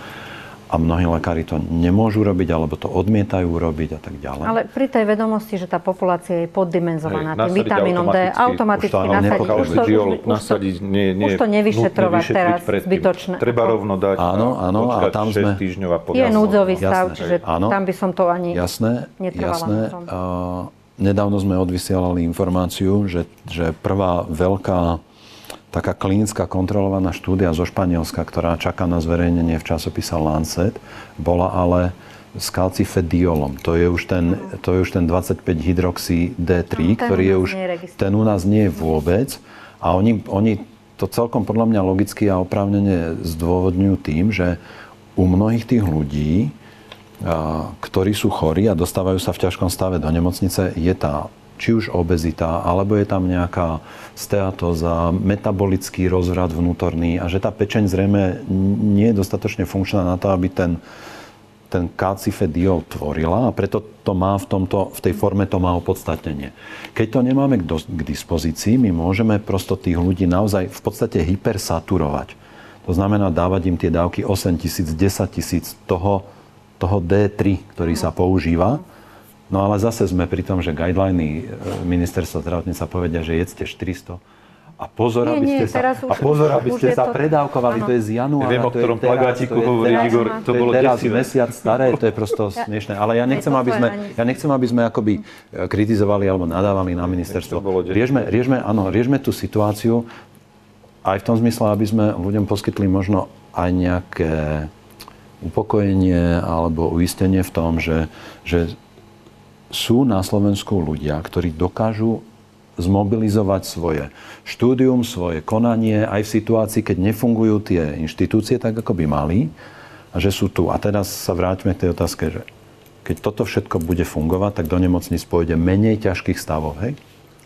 A mnohí lekári to nemôžu robiť, alebo to odmietajú robiť a tak ďalej. Ale pri tej vedomosti, že tá populácia je poddimenzovaná Hej, tým vitamínom D, automaticky Už nasadiť. Už to, už, Diol už, to, nasadiť nie, nie, už to nevyšetrovať teraz predtým. zbytočné. Treba rovno dať Áno, áno, a tam 6 sme- týždňov a je núdzový stav, čiže Áno. tam by som to ani Jasné, netrvala jasné. Uh, nedávno sme odvysielali informáciu, že, že prvá veľká taká klinická kontrolovaná štúdia zo Španielska, ktorá čaká na zverejnenie v časopise Lancet, bola ale s kalcifediolom. To je už ten, to je už ten 25 hydroxy D3, No, ten ktorý je už... ten u nás nie je vôbec. A oni, oni to celkom podľa mňa logicky a oprávnene zdôvodňujú tým, že u mnohých tých ľudí, ktorí sú chorí a dostávajú sa v ťažkom stave do nemocnice, je tá či už obezita, alebo je tam nejaká steatóza, metabolický rozvrat vnútorný a že tá pečeň zrejme nie je dostatočne funkčná na to, aby ten, ten kalcifediol tvorila a preto to má v, tomto, v tej forme to má opodstatnenie. Keď to nemáme k, dos- k dispozícii, my môžeme prosto tých ľudí naozaj v podstate hypersaturovať. To znamená dávať im tie dávky 8 tisíc, 10 tisíc toho, toho D3, ktorý sa používa. No ale zase sme pri tom, že guideliny e, ministerstva zdravotníctva povedia, že jedzte 400. A pozor, Nie, aby nie, ste sa, teraz už- a pozor, aby ste sa to- predávkovali. áno. To je z januára. Viem, o ktorom teraz, plagátiku hovorí Igor, to bolo teraz desivé. mesiac staré, to je prosto smiešné. Ale ja nechcem, aby sme, ja nechcem, aby sme akoby e, kritizovali alebo nadávali na ministerstvo. Riešme, riešme, áno, riešme tú situáciu aj v tom zmysle, aby sme ľuďom poskytli možno aj nejaké upokojenie alebo uistenie v tom, že, že sú na Slovensku ľudia, ktorí dokážu zmobilizovať svoje štúdium, svoje konanie aj v situácii, keď nefungujú tie inštitúcie tak, ako by mali a že sú tu. A teraz sa vráťme k tej otázke, že keď toto všetko bude fungovať, tak do nemocnic pôjde menej ťažkých stavov, hej?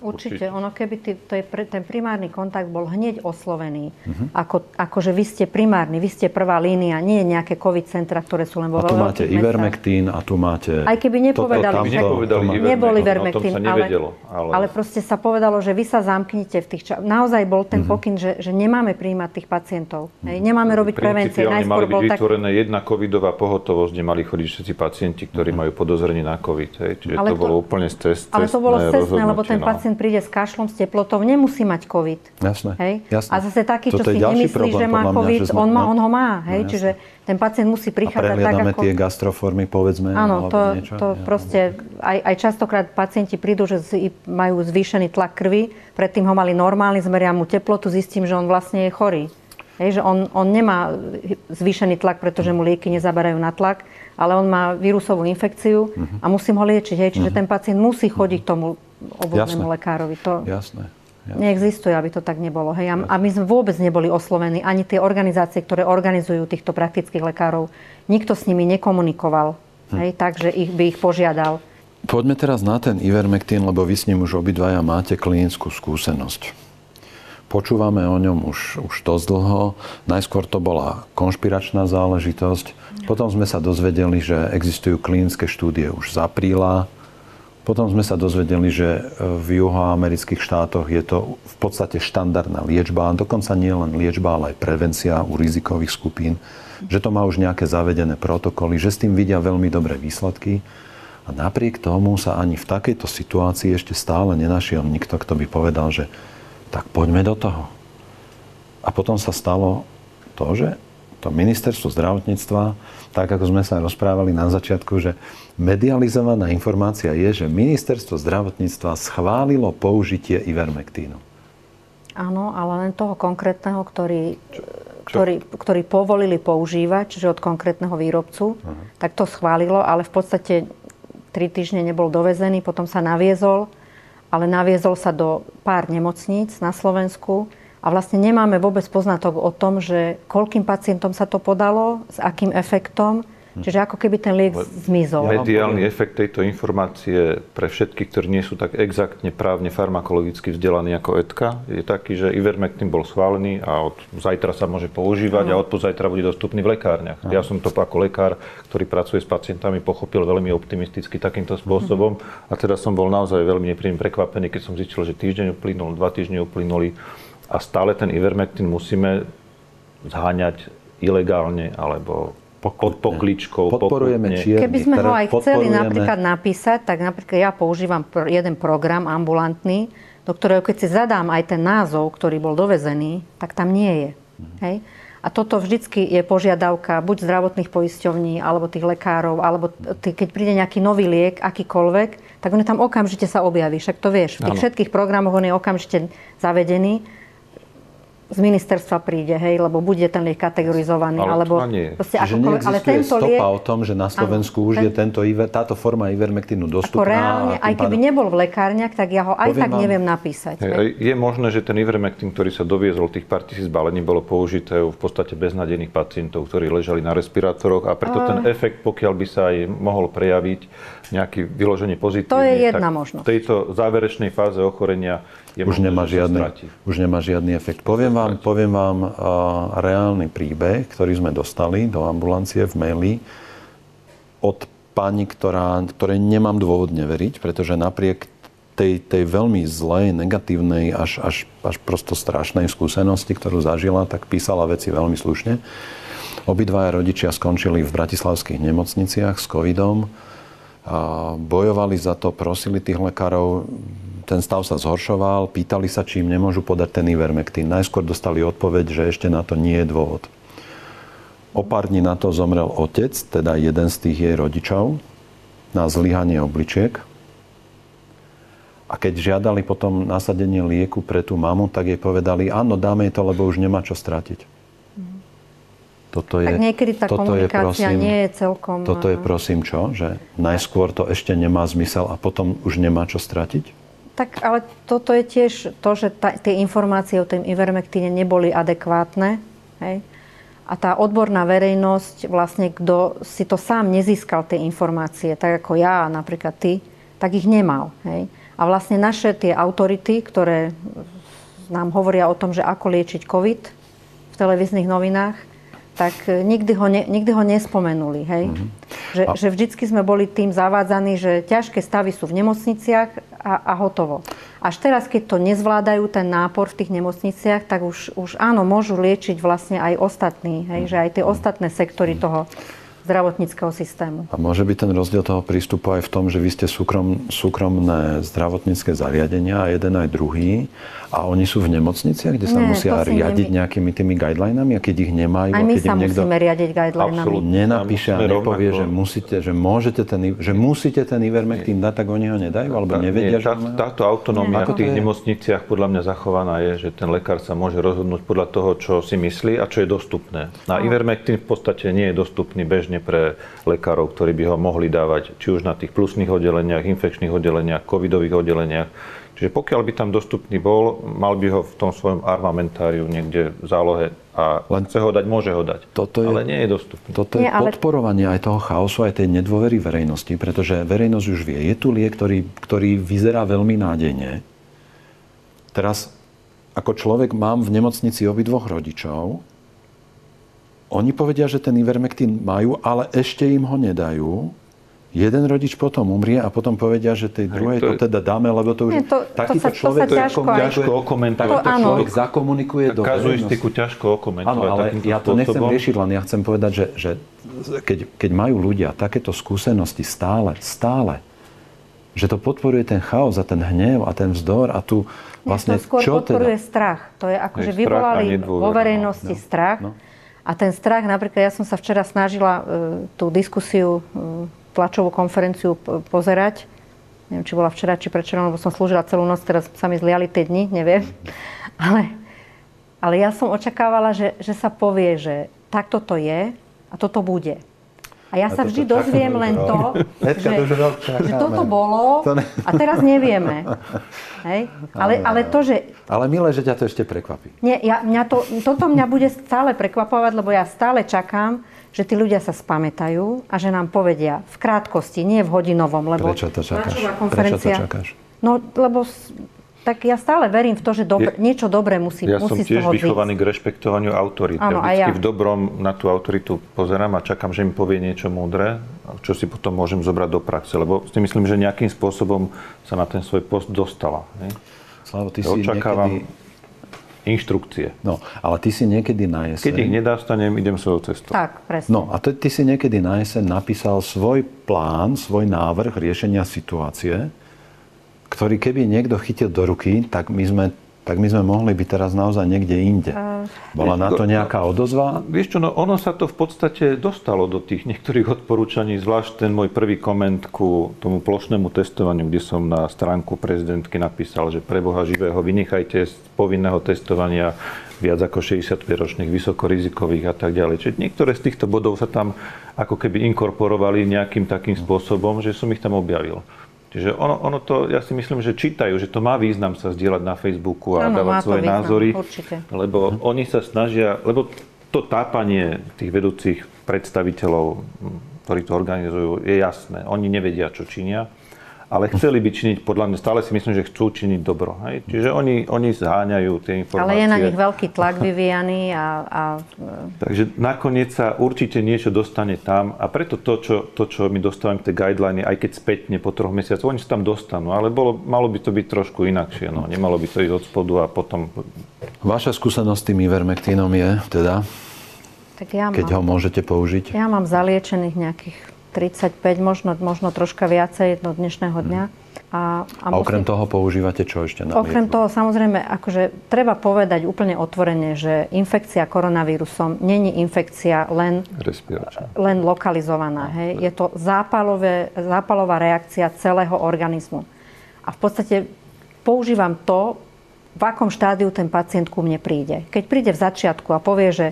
Určite. Ono, keby ty, to je, pre- ten primárny kontakt bol hneď oslovený, ako, ako že vy ste primárni, vy ste prvá línia, nie nejaké COVID centra, ktoré sú len vo A tu máte. Ivermectin a tu máte... Aj keby nepovedali, toto, tamto, nepovedali to má- Ivermectin, ale, nevedelo, ale... ale- proste sa povedalo, že vy sa zamknite v tých čas. Naozaj bol ten pokyn, že, že nemáme príjmať tých pacientov. Hej, nemáme robiť prevencie. Najskôr mali byť bol tak... vytvorené jedna covidová pohotovosť, kde mali chodiť všetci pacienti, ktorí majú podozrenie na covid. Hej. Čiže Ale to, to- bolo úplne cest, Ale to bolo cestné, lebo ten no. Pacient príde s kašlom, s teplotou, nemusí mať COVID. Jasné, Hej? jasné. A zase taký, čo Toto si nemyslí, problém, že má mňa, COVID, že sme- on, má, no. on ho má. Hej? No, Čiže ten pacient musí prichádzať tak, ako... tie gastroformy, povedzme, Áno, to, niečo. to Ja- proste, aj, aj častokrát pacienti prídu, že majú zvýšený tlak krvi, predtým ho mali normálny, zmeria mu teplotu, zistím, že on vlastne je chorý. Hej, že on, on nemá zvýšený tlak, pretože mu lieky nezaberajú na tlak, ale on má vírusovú infekciu a musím ho liečiť. Hej, čiže ten pacient musí chodiť k tomu obvodnému Jasné. lekárovi. To Jasné. jasné. neexistuje, aby to tak nebolo. Hej. A- A my sme vôbec neboli oslovení, ani tie organizácie, ktoré organizujú týchto praktických lekárov. Nikto s nimi nekomunikoval, hej, takže ich, by ich požiadal. Poďme teraz na ten Ivermectin, lebo vy s ním už obidvaja máte klinickú skúsenosť. Počúvame o ňom už, už dosť dlho. Najskôr to bola konšpiračná záležitosť. Potom sme sa dozvedeli, že existujú klinické štúdie už z apríla. Potom sme sa dozvedeli, že v juhoamerických štátoch je to v podstate štandardná liečba, dokonca nie len liečba, ale aj prevencia u rizikových skupín, že to má už nejaké zavedené protokoly, že s tým vidia veľmi dobré výsledky. A napriek tomu sa ani v takejto situácii ešte stále nenašiel nikto, kto by povedal, že tak poďme do toho. A potom sa stalo to, že to ministerstvo zdravotníctva, tak ako sme sa rozprávali na začiatku, že medializovaná informácia je, že ministerstvo zdravotníctva schválilo použitie Ivermectínu. Áno, ale len toho konkrétneho, ktorý, ktorý, ktorý povolili používať, čiže od konkrétneho výrobcu, tak to schválilo, ale v podstate tri týždne nebol dovezený, potom sa naviezol, ale naviezol sa do pár nemocníc na Slovensku a vlastne nemáme vôbec poznatok o tom, že koľkým pacientom sa to podalo, s akým efektom, čiže ako keby ten liek zmizol. Mediálny efekt tejto informácie pre všetkých, ktorí nie sú tak exaktne právne farmakologicky vzdelaní ako Edka, je taký, že Ivermectin bol schválený a od zajtra sa môže používať a od pozajtra bude dostupný v lekárniach. Ja som to ako lekár, ktorý pracuje s pacientami, pochopil veľmi optimisticky takýmto spôsobom a teda som bol naozaj veľmi nepríjemne prekvapený, keď som zistil, že týždeň uplynul, dva týždne uplynuli a stále ten Ivermectin musíme zháňať ilegálne alebo pod pokličkou. Podporujeme poputne. čierny Keby sme ho trh, aj chceli napríklad napísať, tak napríklad ja používam jeden program ambulantný, do ktorého keď si zadám aj ten názov, ktorý bol dovezený, tak tam nie je. Mhm. Hej? A toto vždycky je požiadavka buď zdravotných poisťovní, alebo tých lekárov, alebo t- keď príde nejaký nový liek, akýkoľvek, tak on tam okamžite sa objaví. Však to vieš. V tých Áno. všetkých programoch on je okamžite zavedený. Z ministerstva príde, hej, lebo bude ten liek kategorizovaný. Ale alebo nie je. proste Čiže akokoľvek- ale tento stopa liek, o tom, že na Slovensku Áno, už ten- je tento, táto forma ivermektínu Ako dostupná. reálne, aj keby pádom- nebol v lekárniach, tak ja ho aj tak vám- neviem napísať. Hej, hej. Je možné, že ten Ivermectin, ktorý sa doviezol, tých pár tisíc balení, bolo použité v podstate beznadených pacientov, ktorí ležali na respirátoroch a preto ten efekt, pokiaľ by sa aj mohol prejaviť nejaký vyloženie pozitívny, To je jedna tak možnosť. v tejto záverečnej fáze ochorenia je už nemá, žiadny, už nemá žiadny efekt. Poviem vám, poviem vám uh, reálny príbeh, ktorý sme dostali do ambulancie v maili od pani, ktorá, ktorej nemám dôvod neveriť, pretože napriek tej, tej veľmi zlej, negatívnej, až, až, až prosto strašnej skúsenosti, ktorú zažila, tak písala veci veľmi slušne. Obidvaja rodičia skončili v bratislavských nemocniciach s covidom. A bojovali za to, prosili tých lekárov, ten stav sa zhoršoval, pýtali sa, či im nemôžu podať ten Ivermectin. Najskôr dostali odpoveď, že ešte na to nie je dôvod. O pár dní na to zomrel otec, teda jeden z tých jej rodičov, na zlyhanie obličiek. A keď žiadali potom nasadenie lieku pre tú mamu, tak jej povedali, áno, dáme jej to, lebo už nemá čo stratiť. Toto je, Tak niekedy tá toto je, komunikácia prosím, nie je celkom... Toto je prosím čo? Že najskôr to ešte nemá zmysel a potom už nemá čo stratiť? Tak ale toto je tiež to, že tá, tie informácie o tým Ivermectine neboli adekvátne. Hej? A tá odborná verejnosť, vlastne kto si to sám nezískal, tie informácie, tak ako ja, napríklad ty, tak ich nemal. Hej? A vlastne naše tie autority, ktoré nám hovoria o tom, že ako liečiť COVID v televíznych novinách, tak e, nikdy ho, ne, nikdy ho nespomenuli. Hej? Že, A- že vždycky sme boli tým zavádzaní, že ťažké stavy sú v nemocniciach a, a hotovo. Až teraz, keď to nezvládajú ten nápor v tých nemocniciach, tak už, už áno, môžu liečiť vlastne aj ostatní. Hej? Že aj tie ostatné sektory toho zdravotníckého systému. A môže byť ten rozdiel toho prístupu aj v tom, že vy ste súkrom, súkromné zdravotnícke zariadenia, jeden aj druhý, a oni sú v nemocniciach, kde sa Nie, musia riadiť nemy- nejakými tými guidelinami a keď ich nemajú, Aj my keď sa im niekto musíme riadiť guidelinami. Absolútne. nenapíše a nepovie, rovnako- že musíte, že môžete ten, že musíte ten Ivermectin dať, tak oni ho nedajú, alebo Tá- nevedia, nie, že tá, majú? táto autonómia Ako v tých je? nemocniciach podľa mňa zachovaná je, že ten lekár sa môže rozhodnúť podľa toho, čo si myslí a čo je dostupné. A Ivermectin v podstate nie je dostupný bežne pre lekárov, ktorí by ho mohli dávať či už na tých plusných oddeleniach, infekčných oddeleniach, covidových oddeleniach. Čiže pokiaľ by tam dostupný bol, mal by ho v tom svojom armamentáriu niekde v zálohe a Len- Len... chce ho dať, môže ho dať. Toto je- Ale nie je dostupný. Toto je Nie, ale- podporovanie aj toho chaosu, aj tej nedôvery verejnosti, pretože verejnosť už vie, je tu liek, ktorý, ktorý vyzerá veľmi nádejne. Teraz, ako človek mám v nemocnici obidvoch rodičov, oni povedia, že ten Ivermectin majú, ale ešte im ho nedajú. Jeden rodič potom umrie a potom povedia, že tej druhej to to, je- teda dáme, lebo to už... Nie, to- to takýto sa- to sa človek ťažko aj- ťažko okomentuje. takýto To áno. človek zakomunikuje do Kazuistiku verejnosti. ťažko okomentovať Áno, ale ja to nechcem spôsobom. riešiť, len ja chcem povedať, že, že keď, keď majú ľudia takéto skúsenosti stále, stále, že to podporuje ten chaos a ten hnev a ten vzdor a tu vlastne to skôr čo podporuje teda? strach. To je ako, Je že vyvolali vo no. verejnosti strach. no. A ten strach, napríklad ja som sa včera snažila e, tú diskusiu, e, tlačovú konferenciu pozerať. Neviem, či bola včera, či predvčerom, lebo som slúžila celú noc, teraz sa mi zliali tie dni, neviem. Ale, ale ja som očakávala, že, že sa povie, že takto to je a toto bude. A ja sa toto vždy dozviem len to, Petka, že, že toto bolo To ne- a teraz nevieme. Hej? Ale, ale to, že Ale milé, že ťa to ešte prekvapí. nie, ja, mňa to, toto mňa bude stále prekvapovať, lebo ja stále čakám, že tí ľudia sa spamätajú a že nám povedia v krátkosti, nie v hodinovom, lebo Prečo to čakáš? Prečo to čakáš? No, lebo tak ja stále verím v to, že dobre, Je- niečo dobré musí, Ja som musí z tiež vychovaný k rešpektovaniu autority. Áno, ja vždycky ja. v dobrom na tú autoritu pozerám a čakám, že mi povie niečo múdre, čo si potom môžem zobrať do praxe. Lebo si myslím, že nejakým spôsobom sa na ten svoj post dostala. Slavo, ty Ja si očakávam- niekedy... inštrukcie. No, ale ty si niekedy na jeseň... Keď ich nedastanem, idem svojou cestou. Tak, presne. No a ty, ty si niekedy na jeseň napísal svoj plán, svoj návrh riešenia situácie, ktorý keby niekto chytil do ruky, tak my sme tak my sme mohli byť teraz naozaj niekde inde. Bola na to nejaká odozva? Vieš čo, no ono sa to v podstate dostalo do tých niektorých odporúčaní, zvlášť ten môj prvý koment ku tomu plošnému testovaniu, kde som na stránku prezidentky napísal, že pre Boha živého vynechajte z povinného testovania viac ako 65 ročných vysokorizikových a tak ďalej. Čiže niektoré z týchto bodov sa tam ako keby inkorporovali nejakým takým spôsobom, že som ich tam objavil. Čiže ono, ono to, ja si myslím, že čítajú, že to má význam sa zdieľať na Facebooku a ano, dávať svoje význam, názory. Určite. Lebo oni sa snažia, lebo to tápanie tých vedúcich predstaviteľov, ktorí to organizujú, je jasné. Oni nevedia, čo činia ale chceli by činiť, podľa mňa stále si myslím, že chcú činiť dobro. Hej? Čiže oni, oni zháňajú tie informácie. Ale je na nich veľký tlak vyvíjaný a, a... Takže nakoniec sa určite niečo dostane tam a preto to, čo, to, čo my dostávame tie guideliny, aj keď spätne po troch mesiacoch, oni sa tam dostanú, ale bolo, malo by to byť trošku inakšie. No. Nemalo by to ísť od spodu a potom... Vaša skúsenosť s tým ivermektínom je teda? Tak ja keď mám, ho môžete použiť? Ja mám zaliečených nejakých 35, možno, možno troška viacej do dnešného dňa. A, a, a okrem musí... toho používate čo ešte na Okrem liečbu? toho samozrejme, akože treba povedať úplne otvorene, že infekcia koronavírusom není infekcia len, len lokalizovaná. Hej. Je to zápalové, zápalová reakcia celého organizmu. A v podstate používam to, v akom štádiu ten pacient ku mne príde. Keď príde v začiatku a povie, že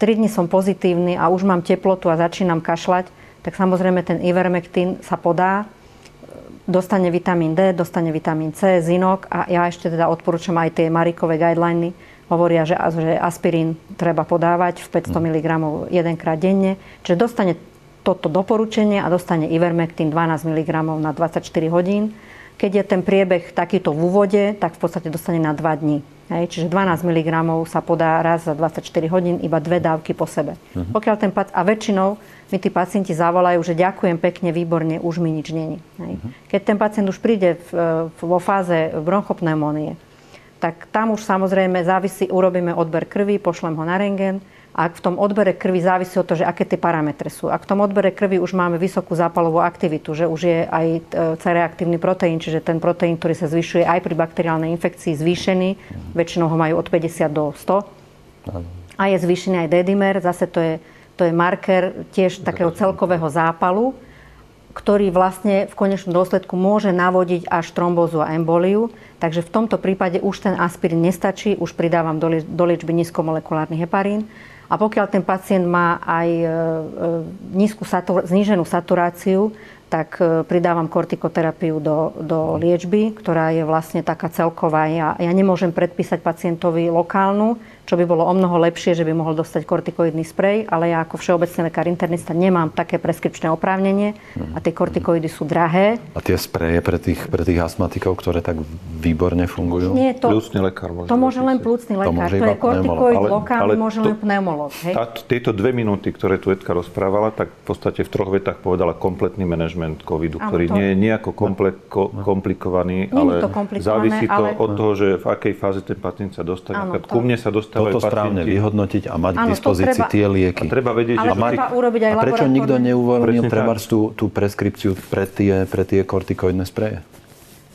3 dni som pozitívny a už mám teplotu a začínam kašľať, tak samozrejme ten ivermectin sa podá, dostane vitamín D, dostane vitamín C, zinok a ja ešte teda odporúčam aj tie Marikové guideliny, hovoria, že, že aspirín treba podávať v 500 mg jedenkrát denne. Čiže dostane toto doporučenie a dostane ivermectin 12 mg na 24 hodín. Keď je ten priebeh takýto v úvode, tak v podstate dostane na 2 dní. Hej, čiže 12 mg sa podá raz za 24 hodín, iba dve dávky po sebe. Uh-huh. Pokiaľ ten, a väčšinou mi tí pacienti zavolajú, že ďakujem pekne, výborne, už mi nič není. Uh-huh. Keď ten pacient už príde v, v, vo fáze bronchopneumónie, tak tam už samozrejme závisí, urobíme odber krvi, pošlem ho na rengen, a v tom odbere krvi závisí od toho, že aké tie parametre sú. Ak v tom odbere krvi už máme vysokú zápalovú aktivitu, že už je aj e, C-reaktívny proteín, čiže ten proteín, ktorý sa zvyšuje aj pri bakteriálnej infekcii, zvýšený, väčšinou ho majú od 50 do 100. A je zvýšený aj D-dimer, zase to je, to je marker tiež takého celkového zápalu, ktorý vlastne v konečnom dôsledku môže navodiť až trombózu a emboliu. Takže v tomto prípade už ten aspirín nestačí, už pridávam do liečby nízkomolekulárny heparín. A pokiaľ ten pacient má aj e, e, nízku satur- zníženú saturáciu, tak e, pridávam kortikoterapiu do, do liečby, ktorá je vlastne taká celková. Ja, ja nemôžem predpísať pacientovi lokálnu, čo by bolo o mnoho lepšie, že by mohol dostať kortikoidný sprej, ale ja ako všeobecný lekár internista nemám také preskripčné oprávnenie a tie kortikoidy sú drahé. A tie spreje pre tých, pre tých astmatikov, ktoré tak výborne fungujú? Nie, to, plúcny lekár môže to môže len plúcny lekár. To, to je kortikoid ale, lokálny, ale môže to, len pneumolog. Hej? Tá, tieto dve minúty, ktoré tu Edka rozprávala, tak v podstate v troch vetách povedala kompletný manažment covidu, ano, ktorý to... nie je nejako komple, ko, komplikovaný, ale závisí to ale... od toho, že v akej fáze ten pacient sa dostane. Ano, to... Ku mne sa dostane toto správne vyhodnotiť a mať k dispozícii treba, tie lieky. A treba vedieť, ale že... treba urobiť aj a prečo nikto neuvoľnil treba tú, tú preskripciu pre tie, pre tie kortikoidné spreje?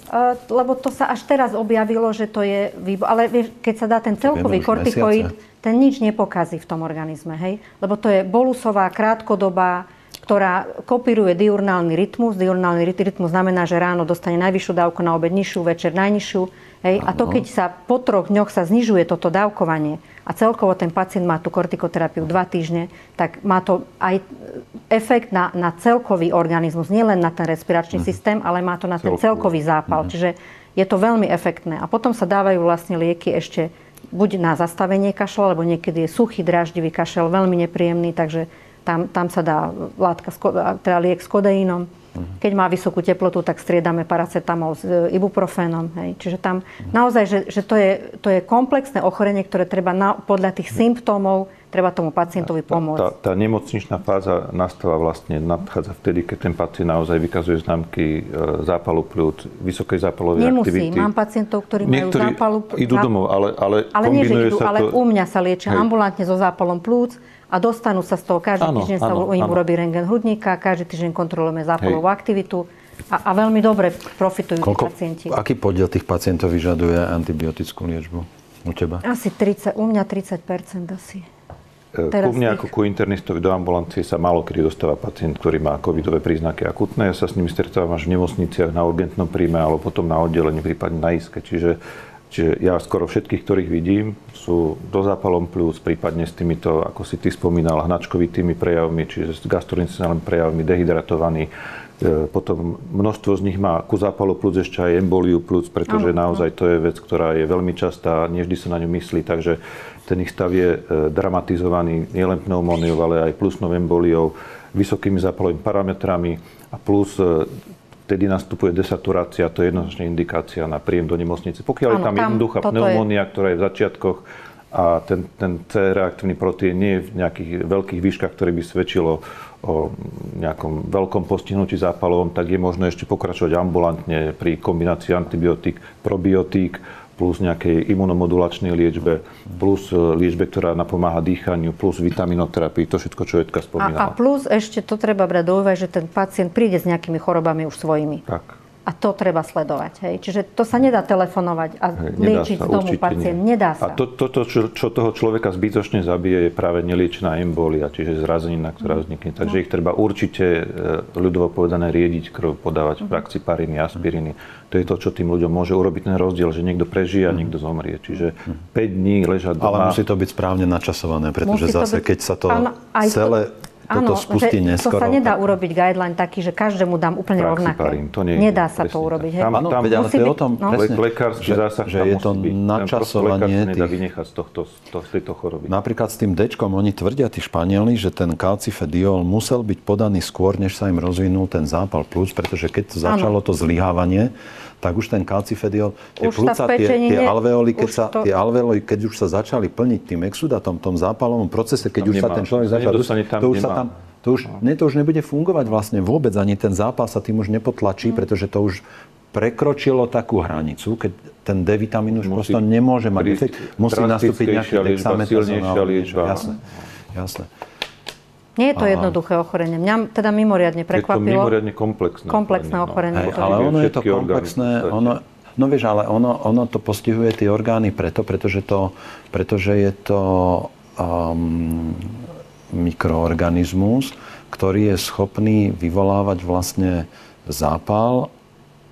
Uh, lebo to sa až teraz objavilo, že to je výbo- Ale vieš, keď sa dá ten celkový kortikoid, ten nič nepokazí v tom organizme, hej? Lebo to je bolusová, krátkodobá, ktorá kopíruje diurnálny rytmus. Diurnálny rytmus znamená, že ráno dostane najvyššiu dávku, na obed nižšiu, večer najnižšiu. Hej? A to, keď sa po troch dňoch sa znižuje toto dávkovanie a celkovo ten pacient má tú kortikoterapiu dva týždne, tak má to aj efekt na, na celkový organizmus, nielen na ten respiračný uh-huh. systém, ale má to na ten celkový zápal. Uh-huh. Čiže je to veľmi efektné. A potom sa dávajú vlastne lieky ešte buď na zastavenie kašla, alebo niekedy je suchý, dráždivý kašel, veľmi nepríjemný, takže tam, tam sa dá látka, teda liek s kodeínom. Keď má vysokú teplotu, tak striedame paracetamol s e, ibuprofénom. Hej. Čiže tam naozaj, že, že to, je, to je komplexné ochorenie, ktoré treba na, podľa tých symptómov treba tomu pacientovi pomôcť. Tá, tá, tá nemocničná fáza nastáva vlastne, nadchádza vtedy, keď ten pacient naozaj vykazuje známky e, zápalu pľúc, vysokej zápalovej Nemusí. aktivity. Mám pacientov, ktorí Niektorí majú zápalu idú domov, ale, ale, ale nie, že idú, sa ale to... u mňa sa liečia ambulantne so zápalom plúc a dostanú sa z toho. Každý Áno, týždeň sa áno, im urobí rengen hrudníka, každý týždeň kontrolujeme zápalovú aktivitu a, a veľmi dobre profitujú Koľko, pacienti. aký podiel tých pacientov vyžaduje antibiotickú liečbu u teba? Asi 30, u mňa 30 asi. E, Teraz Ku mne ich- ako ku internistovi do ambulancie sa málo kedy dostáva pacient, ktorý má covidové príznaky akutné. Ja sa s nimi stretávam až v nemocniciach na urgentnom príjme alebo potom na oddelení, prípadne na iske. Čiže, čiže ja skoro všetkých, ktorých vidím, sú do zápalom pľúc, prípadne s týmito, ako si ty spomínal, hnačkovitými prejavmi, čiže s gastrointestinálnymi prejavmi, dehydratovaní. E, Potom množstvo z nich má ku zápalu plúc ešte aj emboliu plúc, pretože naozaj to je vec, ktorá je veľmi častá, nie vždy sa na ňu myslí, takže ten ich stav je e, dramatizovaný nielen pneumóniou, ale aj plusnou emboliou, vysokými zápalovými parametrami a plus e, vtedy nastupuje desaturácia, to je jednoznačne indikácia na príjem do nemocnice. Pokiaľ je Áno, tam tam jednoduchá toto je- pneumónia, ktorá je v začiatkoch a ten, ten C-reaktívny proteín nie je v nejakých veľkých výškach, ktoré by svedčilo o nejakom veľkom postihnutí zápalovom, tak je možné ešte pokračovať ambulantne pri kombinácii antibiotík, probiotík, plus nejakej imunomodulačnej liečbe, plus e, liečbe, ktorá napomáha dýchaniu, plus vitaminoterapii, to všetko, čo Edka A, a spomínala. plus ešte to treba brať do úvahy, že ten pacient príde s nejakými chorobami už svojimi. Tak. A to treba sledovať. Hej. Čiže to sa nedá telefonovať a Hej, liečiť sa, z domu pacient. nie. Nedá sa. A to, to, to čo, čo toho človeka zbytočne zabije, je práve neliečená embolia, čiže zrazenina, ktorá vznikne. Takže ich treba určite, e, ľudovo povedané, riediť krv, podávať praxipariny, aspiriny. To je to, čo tým ľuďom môže urobiť ten rozdiel, že niekto prežije a niekto zomrie. Čiže 5 dní ležať doma. Ale musí to byť správne načasované, pretože zase, byť- keď sa to Áno, aj to- celé toto Áno, spustí že neskoro... To sa nedá urobiť guideline taký, že každému dám úplne rovnaké. to nejde, Nedá sa to urobiť. Hej. Tam- Áno, tam veď, ale to je o tom, no. presne, lekársky zásah že tam je to byť. Načasovanie nedá tých... vynechať z, tohto, z, to, z tejto choroby. Napríklad s tým Dčkom oni tvrdia, tí Španieli, že ten kalcifediol musel byť podaný skôr, než sa im rozvinul ten zápal plúc, pretože keď začalo to zlyhávanie, tak už ten kalcifediol, tie Už plúca, tie, tie alveoly, keď už sa, to- tie alveoly, keď už sa začali plniť tým exudatom, tom zápalovom procese, keď Tam už sa nemá. ten človek Sa začal... to už sa nemá. tam to už, ne, to už nebude fungovať vlastne vôbec, ani ten zápal sa tým už nepotlačí, pretože to už prekročilo takú hranicu, keď ten D vitamín už Musí prosto nemôže mať efekt. Musí nastúpiť nejaký dexametazón liečba. Jasné, jasné. Nie je to jednoduché ochorenie. Mňa teda mimoriadne Je to prekvapilo. mimoriadne komplexné. Komplexné ochorenie. Hej, to ale ono je to orgány komplexné. Ono, no vieš, ale ono, ono to postihuje tie orgány preto, pretože, to, pretože je to um, mikroorganizmus, ktorý je schopný vyvolávať vlastne zápal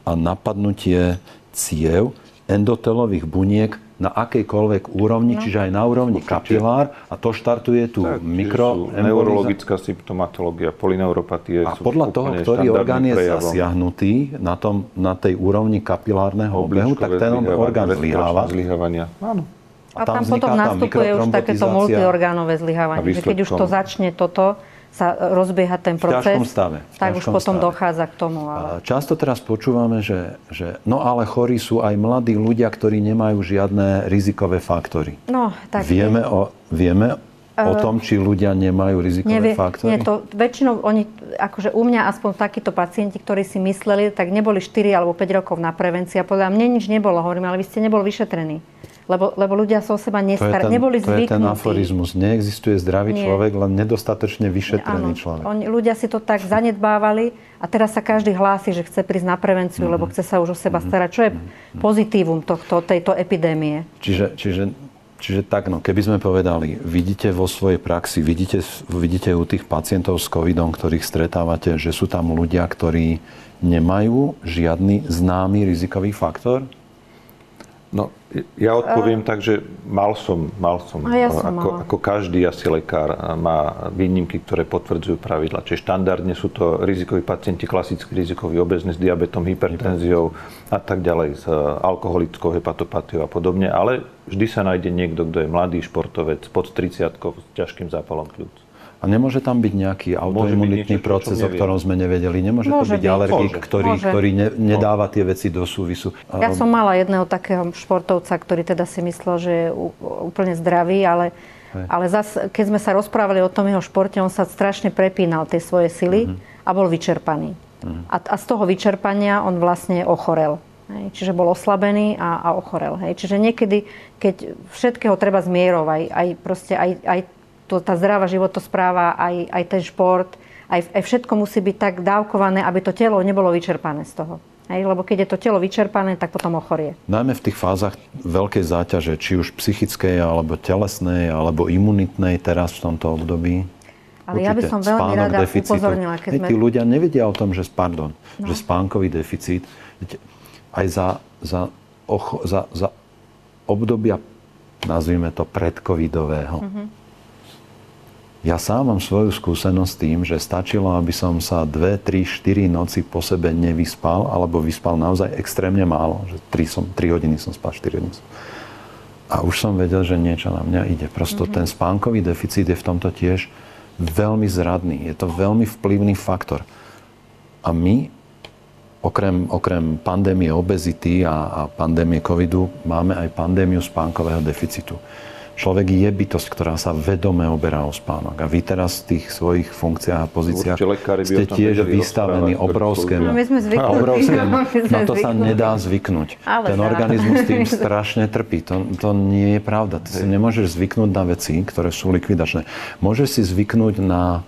a napadnutie ciev endotelových buniek na akejkoľvek úrovni, no. čiže aj na úrovni kapilár a to štartuje tú Tak, mikro neurologická symptomatológia, polineuropatie a sú podľa toho, ktorý orgán je prejavom. zasiahnutý na, tom, na tej úrovni kapilárneho obehu, tak ten orgán zlyháva. zlyhávania. Áno. A tam, vzniká potom tá nastupuje už takéto multiorgánové zlyhávanie. A keď už to začne toto, sa rozbieha ten proces, stave, v tak už potom stave. dochádza k tomu. Ale... Často teraz počúvame, že, že no ale chorí sú aj mladí ľudia, ktorí nemajú žiadne rizikové faktory. No, tak Vieme o, vieme o tom, či ľudia nemajú rizikové Nevie, faktory? nie, to väčšinou oni, akože u mňa aspoň takíto pacienti, ktorí si mysleli, tak neboli 4 alebo 5 rokov na prevencii a podľa mňa nič nebolo, hovorím, ale vy ste nebol vyšetrení. Lebo, lebo ľudia sa o seba to je ten, neboli to je ten zvyknutí. aforizmus. Neexistuje zdravý Nie. človek, len nedostatočne vyšetrený Áno, človek. oni, ľudia si to tak zanedbávali a teraz sa každý hlási, že chce prísť na prevenciu, Mhm. lebo chce sa už o seba starať. Čo je pozitívum tohto, tejto epidémie? Čiže, čiže, čiže tak, no, keby sme povedali, vidíte vo svojej praxi, vidíte, vidíte u tých pacientov s covidom, ktorých stretávate, že sú tam ľudia, ktorí nemajú žiadny známy rizikový faktor? Ja odpoviem tak, že mal som, mal som, A ja som ako, mala. ako každý asi lekár má výnimky, ktoré potvrdzujú pravidla. Čiže štandardne sú to rizikoví pacienti, klasickí rizikoví, obezní s diabetom, hypertenziou a tak ďalej, s alkoholickou hepatopatiou a podobne. Ale vždy sa nájde niekto, kto je mladý športovec pod 30 s ťažkým zápalom pľúc. A nemôže tam byť nejaký autoimunitný niečo, čo proces, o ktorom sme nevedeli? Nemôže to Môže byť byť. alergik, Môže. ktorý, Môže. ktorý ne, nedáva tie veci do súvisu? Ja som mala jedného takého športovca, ktorý teda si myslel, že je úplne zdravý, ale Hej. Ale zase, keď sme sa rozprávali o tom jeho športe, on sa strašne prepínal tie svoje sily uh-huh. a bol vyčerpaný. Uh-huh. A, a z toho vyčerpania on vlastne ochorel. Hej. Čiže bol oslabený a, a ochorel. Hej. Čiže niekedy, keď všetkého treba zmierovať, aj, proste, aj, aj to, tá zdravá životospráva, aj, aj ten šport, aj, aj všetko musí byť tak dávkované, aby to telo nebolo vyčerpané z toho. Hej, lebo keď je to telo vyčerpané, tak potom ochorie. Najmä v tých fázach veľkej záťaže, či už psychickej, alebo telesnej, alebo imunitnej teraz v tomto období. Ale Určite, ja by som veľmi rada deficitu. upozornila, keď sme... Tí ľudia nevedia o tom, že, pardon, no. že spánkový deficit aj za, za, ocho, za, za obdobia, nazvime to, predcovidového, mm-hmm ja sám mám svoju skúsenosť s tým, že stačilo, aby som sa 2, 3, 4 noci po sebe nevyspal, alebo vyspal naozaj extrémne málo. Že 3, som, 3 hodiny som spal, 4 hodiny. A už som vedel, že niečo na mňa ide. Prosto mm-hmm. ten spánkový deficit je v tomto tiež veľmi zradný. Je to veľmi vplyvný faktor. A my, okrem, okrem pandémie obezity a, a pandémie covidu, máme aj pandémiu spánkového deficitu človek je bytosť, ktorá sa vedome oberá o spánok. A vy teraz v tých svojich funkciách a pozíciách ste tiež vystavení obrovskému. My sme obrovskému. No to sa nedá zvyknúť. Ale Ten organizmus tým strašne trpí. To, to nie je pravda. Ty si nemôžeš zvyknúť na veci, ktoré sú likvidačné. Môžeš si zvyknúť na,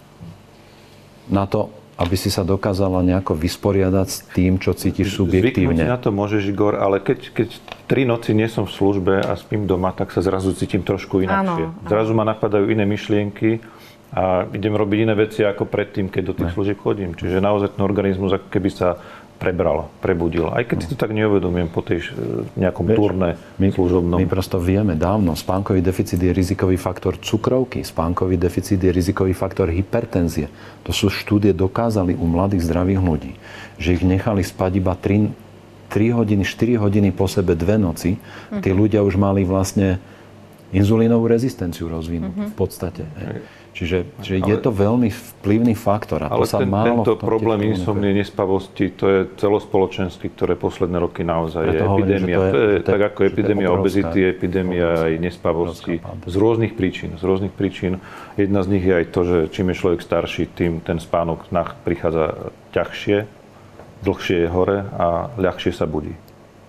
na to, aby si sa dokázala nejako vysporiadať s tým, čo cítiš subjektívne. Zvyknúť na to môžeš, Igor, ale keď, keď tri noci nie som v službe a spím doma, tak sa zrazu cítim trošku inakšie. Áno, zrazu ma napadajú iné myšlienky a idem robiť iné veci ako predtým, keď do tých služieb chodím. Čiže naozaj ten organizmus ako keby sa prebral, prebudil. Aj keď si to tak neuvedomujem po tej nejakom Vieš, turné my, služobnom. My prosto vieme dávno, spánkový deficit je rizikový faktor cukrovky, spánkový deficit je rizikový faktor hypertenzie. To sú štúdie dokázali u mladých zdravých ľudí, že ich nechali spať iba 3, 3 hodiny, 4 hodiny po sebe dve noci. Tí mhm. ľudia už mali vlastne inzulínovú rezistenciu rozvinúť uh-huh. v podstate. Hej. Čiže, čiže je to veľmi vplyvný faktor. A ale to sa ten, málo tento problém insomnie, nespavosti, to je celospoločenský, ktoré posledné roky naozaj je epidémia. To je, to je, tak ako epidémia obezity, epidémia aj nespavosti. Z rôznych príčin. Z rôznych príčin. Jedna z nich je aj to, že čím je človek starší, tým ten spánok prichádza ťažšie, dlhšie je hore a ľahšie sa budí.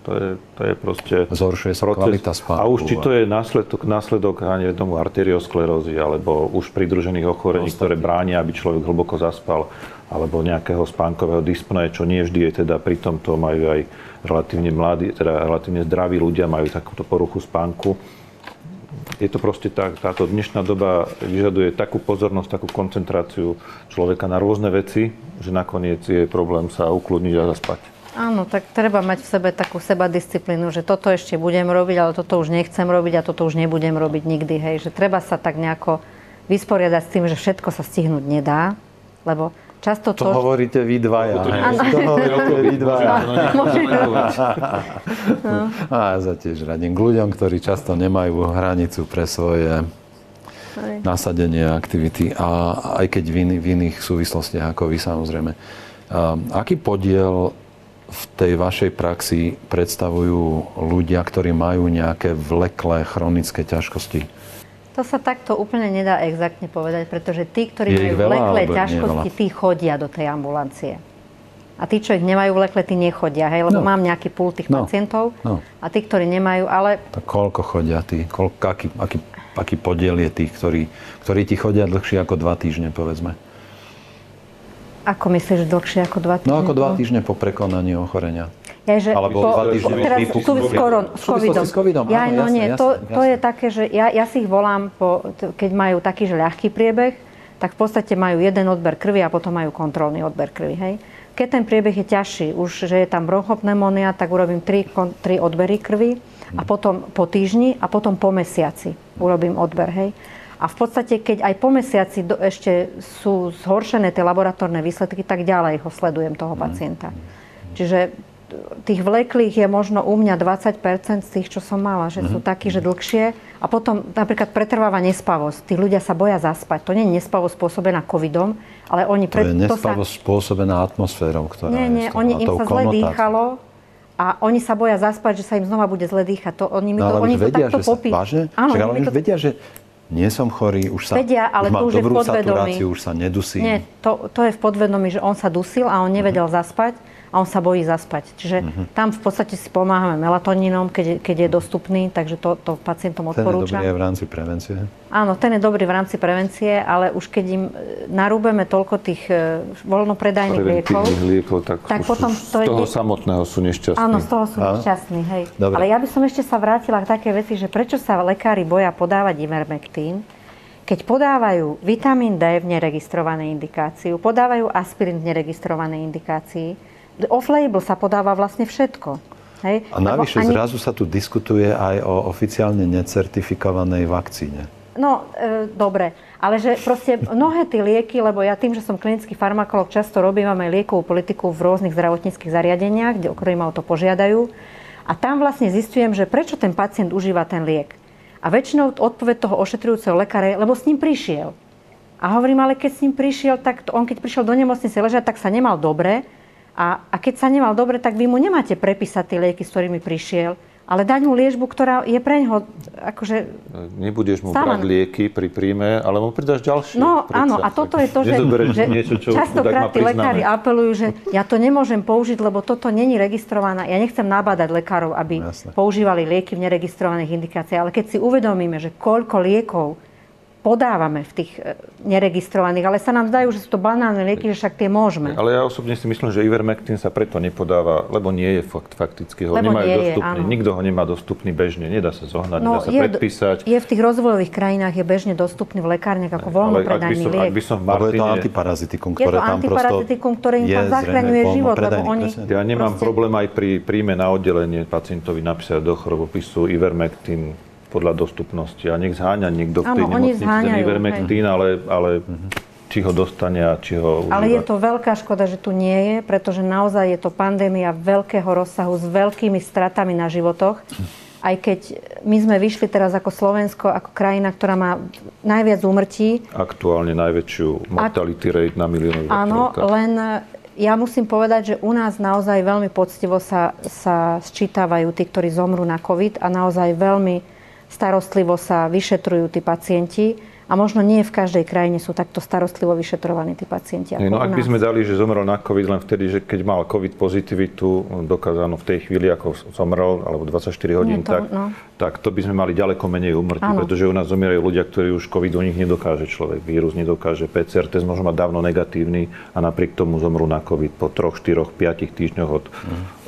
To je, to je proste Zhoršuje sa proces. kvalita spánku. A už či to je následok, následok ani tomu arteriosklerózy, alebo už pridružených ochorení, ktoré bránia, aby človek hlboko zaspal, alebo nejakého spánkového dyspnoe, čo nie vždy je teda pri tomto majú aj relatívne mladí, teda relatívne zdraví ľudia majú takúto poruchu spánku. Je to proste tak, táto dnešná doba vyžaduje takú pozornosť, takú koncentráciu človeka na rôzne veci, že nakoniec je problém sa ukludniť a zaspať. Áno, tak treba mať v sebe takú seba disciplínu, že toto ešte budem robiť, ale toto už nechcem robiť a toto už nebudem robiť nikdy. Hej. Že treba sa tak nejako vysporiadať s tým, že všetko sa stihnúť nedá, lebo často to... To hovoríte vy dvaja. To hovoríte vy dvaja. A ja sa tiež radím k ľuďom, ktorí často nemajú hranicu pre svoje nasadenie aktivity. A aj keď v, iný, v iných súvislostiach ako vy samozrejme. aký podiel v tej vašej praxi predstavujú ľudia, ktorí majú nejaké vleklé chronické ťažkosti? To sa takto úplne nedá exaktne povedať, pretože tí, ktorí majú vleklé ťažkosti, tí chodia do tej ambulancie. A tí, čo ich nemajú vlekle, tí nechodia, hej? Lebo no. mám nejaký púl tých no. pacientov no. a tí, ktorí nemajú, ale... Tak koľko chodia tí? Koľko, aký, aký, aký podiel je tých, ktorí, ktorí ti chodia dlhšie ako dva týždne, povedzme? Ako myslíš dlhšie ako dva týždne? No ako dva týždne po prekonaní ochorenia. Ja, že Alebo po, dva týždne teraz po, s, koron, s covidom. S covidom. Ja, Áno, no jasne, nie, jasne, to, jasne. to je také, že ja, ja si ich volám, po, keď majú taký, že ľahký priebeh, tak v podstate majú jeden odber krvi a potom majú kontrolný odber krvi. Hej? Keď ten priebeh je ťažší, už že je tam bronchopneumonia, tak urobím tri, tri odbery krvi a potom po týždni a potom po mesiaci urobím odber. Hej? A v podstate, keď aj po mesiaci do, ešte sú zhoršené tie laboratórne výsledky, tak ďalej ho sledujem toho mhm. pacienta. Čiže tých vleklých je možno u mňa 20% z tých, čo som mala, že mm-hmm. sú mhm. takí, že dlhšie. A potom napríklad pretrváva nespavosť. Tí ľudia sa boja zaspať. To nie je nespavosť spôsobená covidom, ale oni... Pre... To je nespavosť sa... spôsobená atmosférou, ktorá nie, nie, je oni, im sa zle dýchalo a oni sa boja zaspať, že sa im znova bude zle dýchať. To, oni mi no, to, oni vedia, to takto že popí... Vážne? Áno, Však, ale oni to... vedia, že nie som chorý, už sa Vedia, ale už mám to už je v dobrú podvedomí. saturáciu, už sa nedusím. Nie, to, to je v podvedomí, že on sa dusil a on nevedel Mhm. zaspať a on sa bojí zaspať. Čiže tam v podstate si pomáhame melatonínom, keď, je- keď je dostupný, takže to, to pacientom Ten je odporúčam. dobrý aj v rámci prevencie. Áno, ten je dobrý v rámci prevencie, ale už keď im e, narúbeme toľko tých e, voľnopredajných liekov, liekov, tak, tak už potom z to je- toho samotného sú nešťastní. Áno, z toho sú Áno. šťastní, hej. Dobre. Ale ja by som ešte sa vrátila k také veci, že prečo sa lekári boja podávať ivermektín, keď podávajú vitamín D v neregistrovanej indikáciu, podávajú aspirín v neregistrovanej indikácii, off-label sa podáva vlastne všetko. Hej? A navyše ani- zrazu sa tu diskutuje aj o oficiálne necertifikovanej vakcíne. No, e, dobre, ale že proste mnohé tie lieky, lebo ja tým, že som klinický farmakolog, často robím aj liekovú politiku v rôznych zdravotníckých zariadeniach, kde, o ktorých ma o to požiadajú. A tam vlastne zistujem, že prečo ten pacient užíva ten liek. A väčšinou odpoveď toho ošetrujúceho lekára je, lebo s ním prišiel. A hovorím, ale keď s ním prišiel, tak on keď prišiel do nemocnice ležať, tak sa nemal dobre. A, a keď sa nemal dobre, tak vy mu nemáte prepísať tie lieky, s ktorými prišiel, ale dať mu liečbu, ktorá je pre ňoho akože Nebudeš mu Sama- brať lieky pri príjme, ale mu pridáš ďalšie. No Predsa. áno, a toto je to, že, že niečo, čo častokrát tí lekári apelujú, že ja to nemôžem použiť, lebo toto není registrované. Ja nechcem nabádať lekárov, aby Jasné. používali lieky v neregistrovaných indikáciách, ale keď si uvedomíme, že koľko liekov podávame v tých e, neregistrovaných, ale sa nám zdajú, že sú to banálne lieky, že však tie môžeme. Ale ja osobne si myslím, že Ivermectin sa preto nepodáva, lebo nie je fakt, fakticky ho Lebo nemajú nie je, dostupný. áno. Nikto ho nemá dostupný bežne, nedá sa zohnať, No, nedá sa je, predpísať. je v tých rozvojových krajinách je bežne dostupný v lekárniach ako voľnopredajný som, liek. ak by som v Lebo je to Martine... antiparazitikum, Je ktoré to tam prosto antiparazitikum, ktoré im je tam zachraňuje život, lebo oni-. Ja nemám Proste- problém aj pri príjme na oddelenie pacientovi napísať do chorobopisu Ivermectin podľa dostupnosti. A nech zháňa niekto v tej oni nemocnici ten Ivermectin, ale, ale či ho dostane a či ho Ale užíva. je to veľká škoda, že tu nie je, pretože naozaj je to pandémia veľkého rozsahu s veľkými stratami na životoch. Aj keď my sme vyšli teraz ako Slovensko, ako krajina, ktorá má najviac úmrtí, Aktuálne najväčšiu mortality rate na milión Áno, len ja musím povedať, že u nás naozaj veľmi poctivo sa, sa sčítavajú tí, ktorí zomrú na COVID a naozaj veľmi starostlivo sa vyšetrujú tí pacienti. A možno nie v každej krajine sú takto starostlivo vyšetrovaní tí pacienti. Ako No ak by sme dali, že zomrel na COVID len vtedy, že keď mal COVID pozitivitu, dokázanú v tej chvíli, ako zomrel, alebo 24 hodín, to- tak, no. tak to by sme mali ďaleko menej umrtí, pretože u nás zomierajú ľudia, ktorí už COVID u nich nedokáže človek. Vírus nedokáže, PCR test možno mať dávno negatívny a napriek tomu zomrú na COVID po 3, 4, 5 týždňoch od,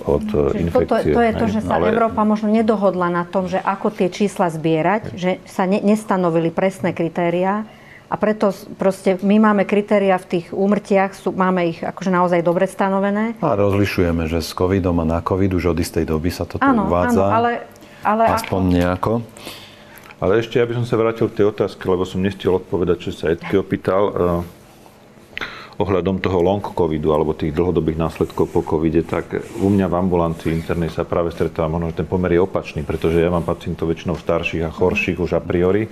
od Čiže e, toto, infekcie. to je to, že sa Ale- Európa možno nedohodla na tom, že ako tie čísla zbierať, že sa ne, nestanovili presné kritériá. A preto proste my máme kritéria v tých úmrtiach, sú, máme ich akože naozaj dobre stanovené. A rozlišujeme, že s covidom a na covid už od istej doby sa toto Áno, uvádza. áno, ale, ale Aspoň nejako. Ale ešte, ja by som sa vrátil k tej otázke, lebo som nestiel odpovedať, čo sa Edky opýtal. Ohľadom toho long covidu alebo tých dlhodobých následkov po covide, tak u mňa v ambulancii internej sa práve stretávam, možno, že ten pomer je opačný, pretože ja mám pacientov väčšinou starších a chorších už a priori.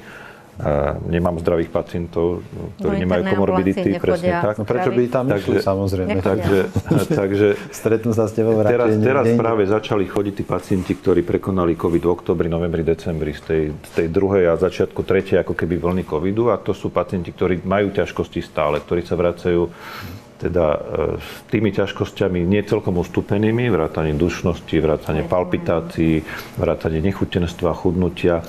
Nemám zdravých pacientov, ktorí Do nemajú komorbidity, presne tak. No prečo by tam išli, Takže- samozrejme. Takže, takže Stretnú sa s tebou Teraz, teraz práve začali chodiť tí pacienti, ktorí prekonali COVID v oktobri, novembri, decembri z tej, z tej druhej a začiatku tretej ako keby vlny COVIDu. A to sú pacienti, ktorí majú ťažkosti stále, ktorí sa vracajú teda e, s tými ťažkosťami nie celkom ustupenými, vrátanie dušnosti, vrátanie palpitácií, vrátanie nechutenstva, chudnutia,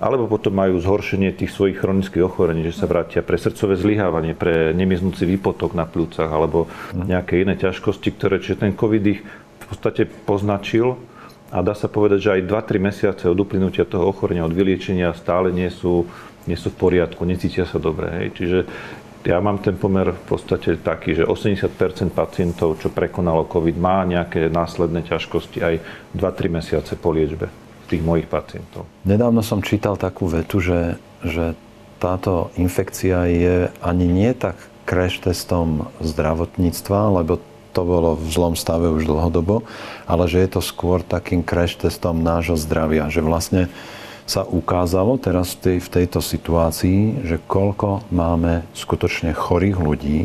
alebo potom majú zhoršenie tých svojich chronických ochorení, že sa vrátia pre srdcové zlyhávanie, pre nemiznúci výpotok na pľúcach alebo nejaké iné ťažkosti, ktoré, čiže ten COVID ich v podstate poznačil a dá sa povedať, že aj 2-3 mesiace od uplynutia toho ochorenia, od vyliečenia stále nie sú, nie sú v poriadku, necítia sa dobre. Hej. Čiže ja mám ten pomer v podstate taký, že 80% pacientov, čo prekonalo COVID, má nejaké následné ťažkosti aj 2-3 mesiace po liečbe tých mojich pacientov. Nedávno som čítal takú vetu, že, že táto infekcia je ani nie tak crash testom zdravotníctva, lebo to bolo v zlom stave už dlhodobo, ale že je to skôr takým crash testom nášho zdravia. Že vlastne sa ukázalo teraz v, tej, v tejto situácii, že koľko máme skutočne chorých ľudí,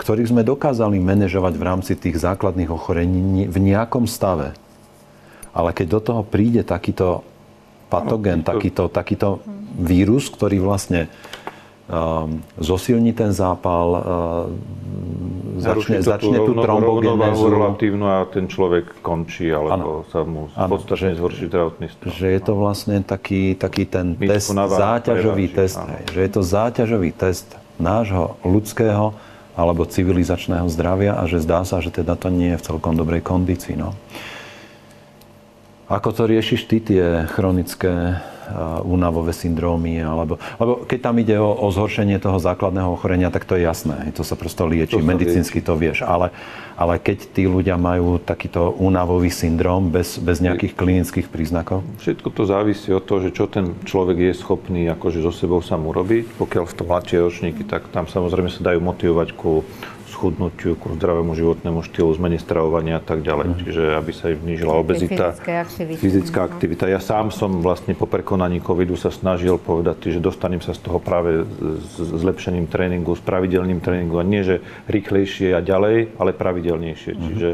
ktorých sme dokázali manažovať v rámci tých základných ochorení v nejakom stave. Ale keď do toho príde takýto patogén, to- takýto, takýto vírus, ktorý vlastne um, zosilní ten zápal, uh, začne, začne tú trombogenézu. relatívnu a ten človek končí, alebo ano. sa mu podstatne zhorší zdravotný stav. Že je to vlastne taký, taký ten Myčku test, záťažový preváži, test. Hej, že je to záťažový test nášho ľudského alebo civilizačného zdravia a že zdá sa, že teda to nie je v celkom dobrej kondícii. No. Ako to riešiš ty tie chronické únavové syndrómy, alebo, lebo keď tam ide o, o zhoršenie toho základného ochorenia, tak to je jasné, to sa prosto lieči, to medicínsky to vieš, ale, ale keď tí ľudia majú takýto únavový syndrom bez, bez nejakých klinických príznakov? Všetko to závisí od toho, že čo ten človek je schopný akože so sebou sa mu robiť. Pokiaľ v tom mladšie ročníky, tak tam samozrejme sa dajú motivovať ku schudnutiu, ku zdravému životnému štýlu, zmene stravovania a tak ďalej. Mm. Čiže aby sa im znížila obezita, fyzická aktivita. Ja sám som vlastne po prekonaní covidu sa snažil povedať, že dostanem sa z toho práve s zlepšením tréningu, s pravidelným tréningu a nie, že rýchlejšie a ďalej, ale pravidelnejšie. Mm. Čiže,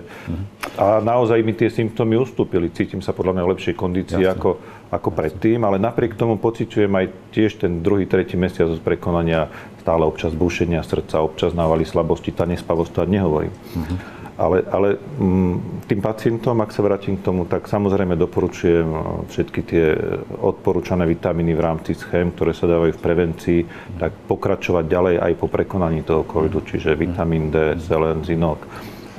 a naozaj mi tie symptómy ustúpili. Cítim sa podľa mňa v lepšej kondícii ako, ako predtým, ale napriek tomu pociťujem aj tiež ten druhý, tretí mesiac z prekonania stále občas búšenia srdca, občas návaly slabosti, tá nespavosť, to nehovorím. Mm-hmm. Ale, ale mm, tým pacientom, ak sa vrátim k tomu, tak samozrejme doporučujem e, všetky tie odporúčané vitamíny v rámci schém, ktoré sa dávajú v prevencii, tak pokračovať ďalej aj po prekonaní toho covidu, čiže vitamín D, selen, zinok,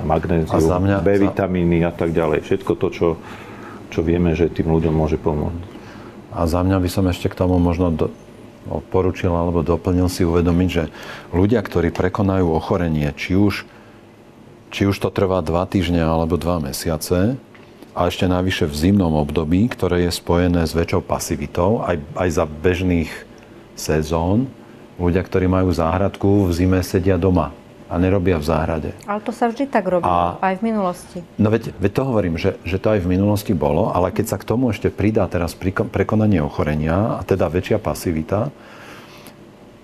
magnézium, B vitamíny a tak ďalej. Všetko to, čo, čo vieme, že tým ľuďom môže pomôcť. A za mňa by som ešte k tomu možno do, odporučil alebo doplnil si uvedomiť, že ľudia, ktorí prekonajú ochorenie, či už, či už to trvá dva týždne alebo dva mesiace, a ešte najvyššie v zimnom období, ktoré je spojené s väčšou pasivitou, aj, aj za bežných sezón, ľudia, ktorí majú záhradku, v zime sedia doma a nerobia v záhrade. Ale to sa vždy tak robilo, a, aj v minulosti. No veď, veď to hovorím, že, že to aj v minulosti bolo, ale keď sa k tomu ešte pridá teraz prekonanie ochorenia, a teda väčšia pasivita,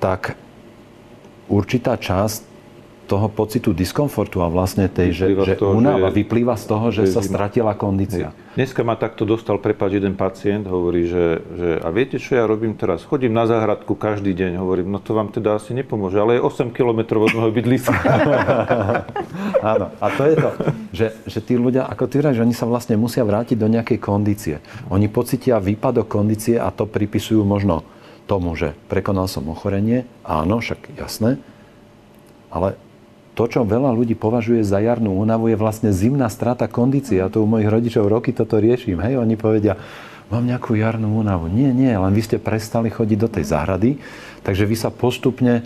tak určitá časť toho pocitu diskomfortu a vlastne tej, že, že toho, únava že, vyplýva z toho, že, že sa stratila kondícia. Dneska ma takto dostal, prepáč, jeden pacient, hovorí, že, že a viete, čo ja robím teraz? Chodím na záhradku každý deň, hovorím, no to vám teda asi nepomôže, ale je 8 kilometrov od môjho bydliska. Áno, a to je to, že, že tí ľudia, ako ty že oni sa vlastne musia vrátiť do nejakej kondície. Oni pocitia výpadok kondície a to pripisujú možno tomu, že prekonal som ochorenie, áno, však jasné, ale to, čo veľa ľudí považuje za jarnú únavu, je vlastne zimná strata kondície. Ja to u mojich rodičov roky toto riešim. Hej, oni povedia, mám nejakú jarnú únavu. Nie, nie, len vy ste prestali chodiť do tej záhrady, takže vy sa postupne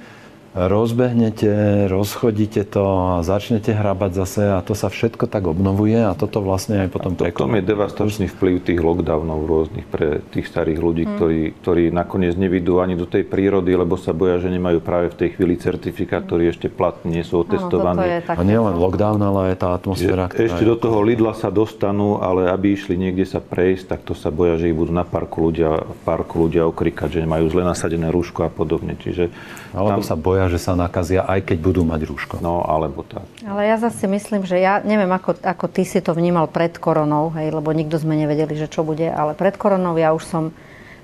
rozbehnete, rozchodíte to a začnete hrabať zase a to sa všetko tak obnovuje a toto vlastne aj potom prekoná. je devastačný vplyv tých lockdownov rôznych pre tých starých ľudí, hmm. ktorí, ktorí nakoniec nevidú ani do tej prírody, lebo sa boja, že nemajú práve v tej chvíli certifikát, ktorý ešte platný, nie sú otestovaní. a nie len lockdown, ale aj tá atmosféra. Že ešte do toho Lidla sa dostanú, ale aby išli niekde sa prejsť, tak to sa boja, že ich budú na parku ľudia, parku ľudia okrikať, že nemajú zle nasadené rúško a podobne. Čiže alebo tam... sa boja, že sa nakazia, aj keď budú mať rúško. No, alebo tak. Ale ja zase myslím, že ja neviem, ako, ako ty si to vnímal pred koronou, hej, lebo nikto sme nevedeli, že čo bude, ale pred koronou ja už som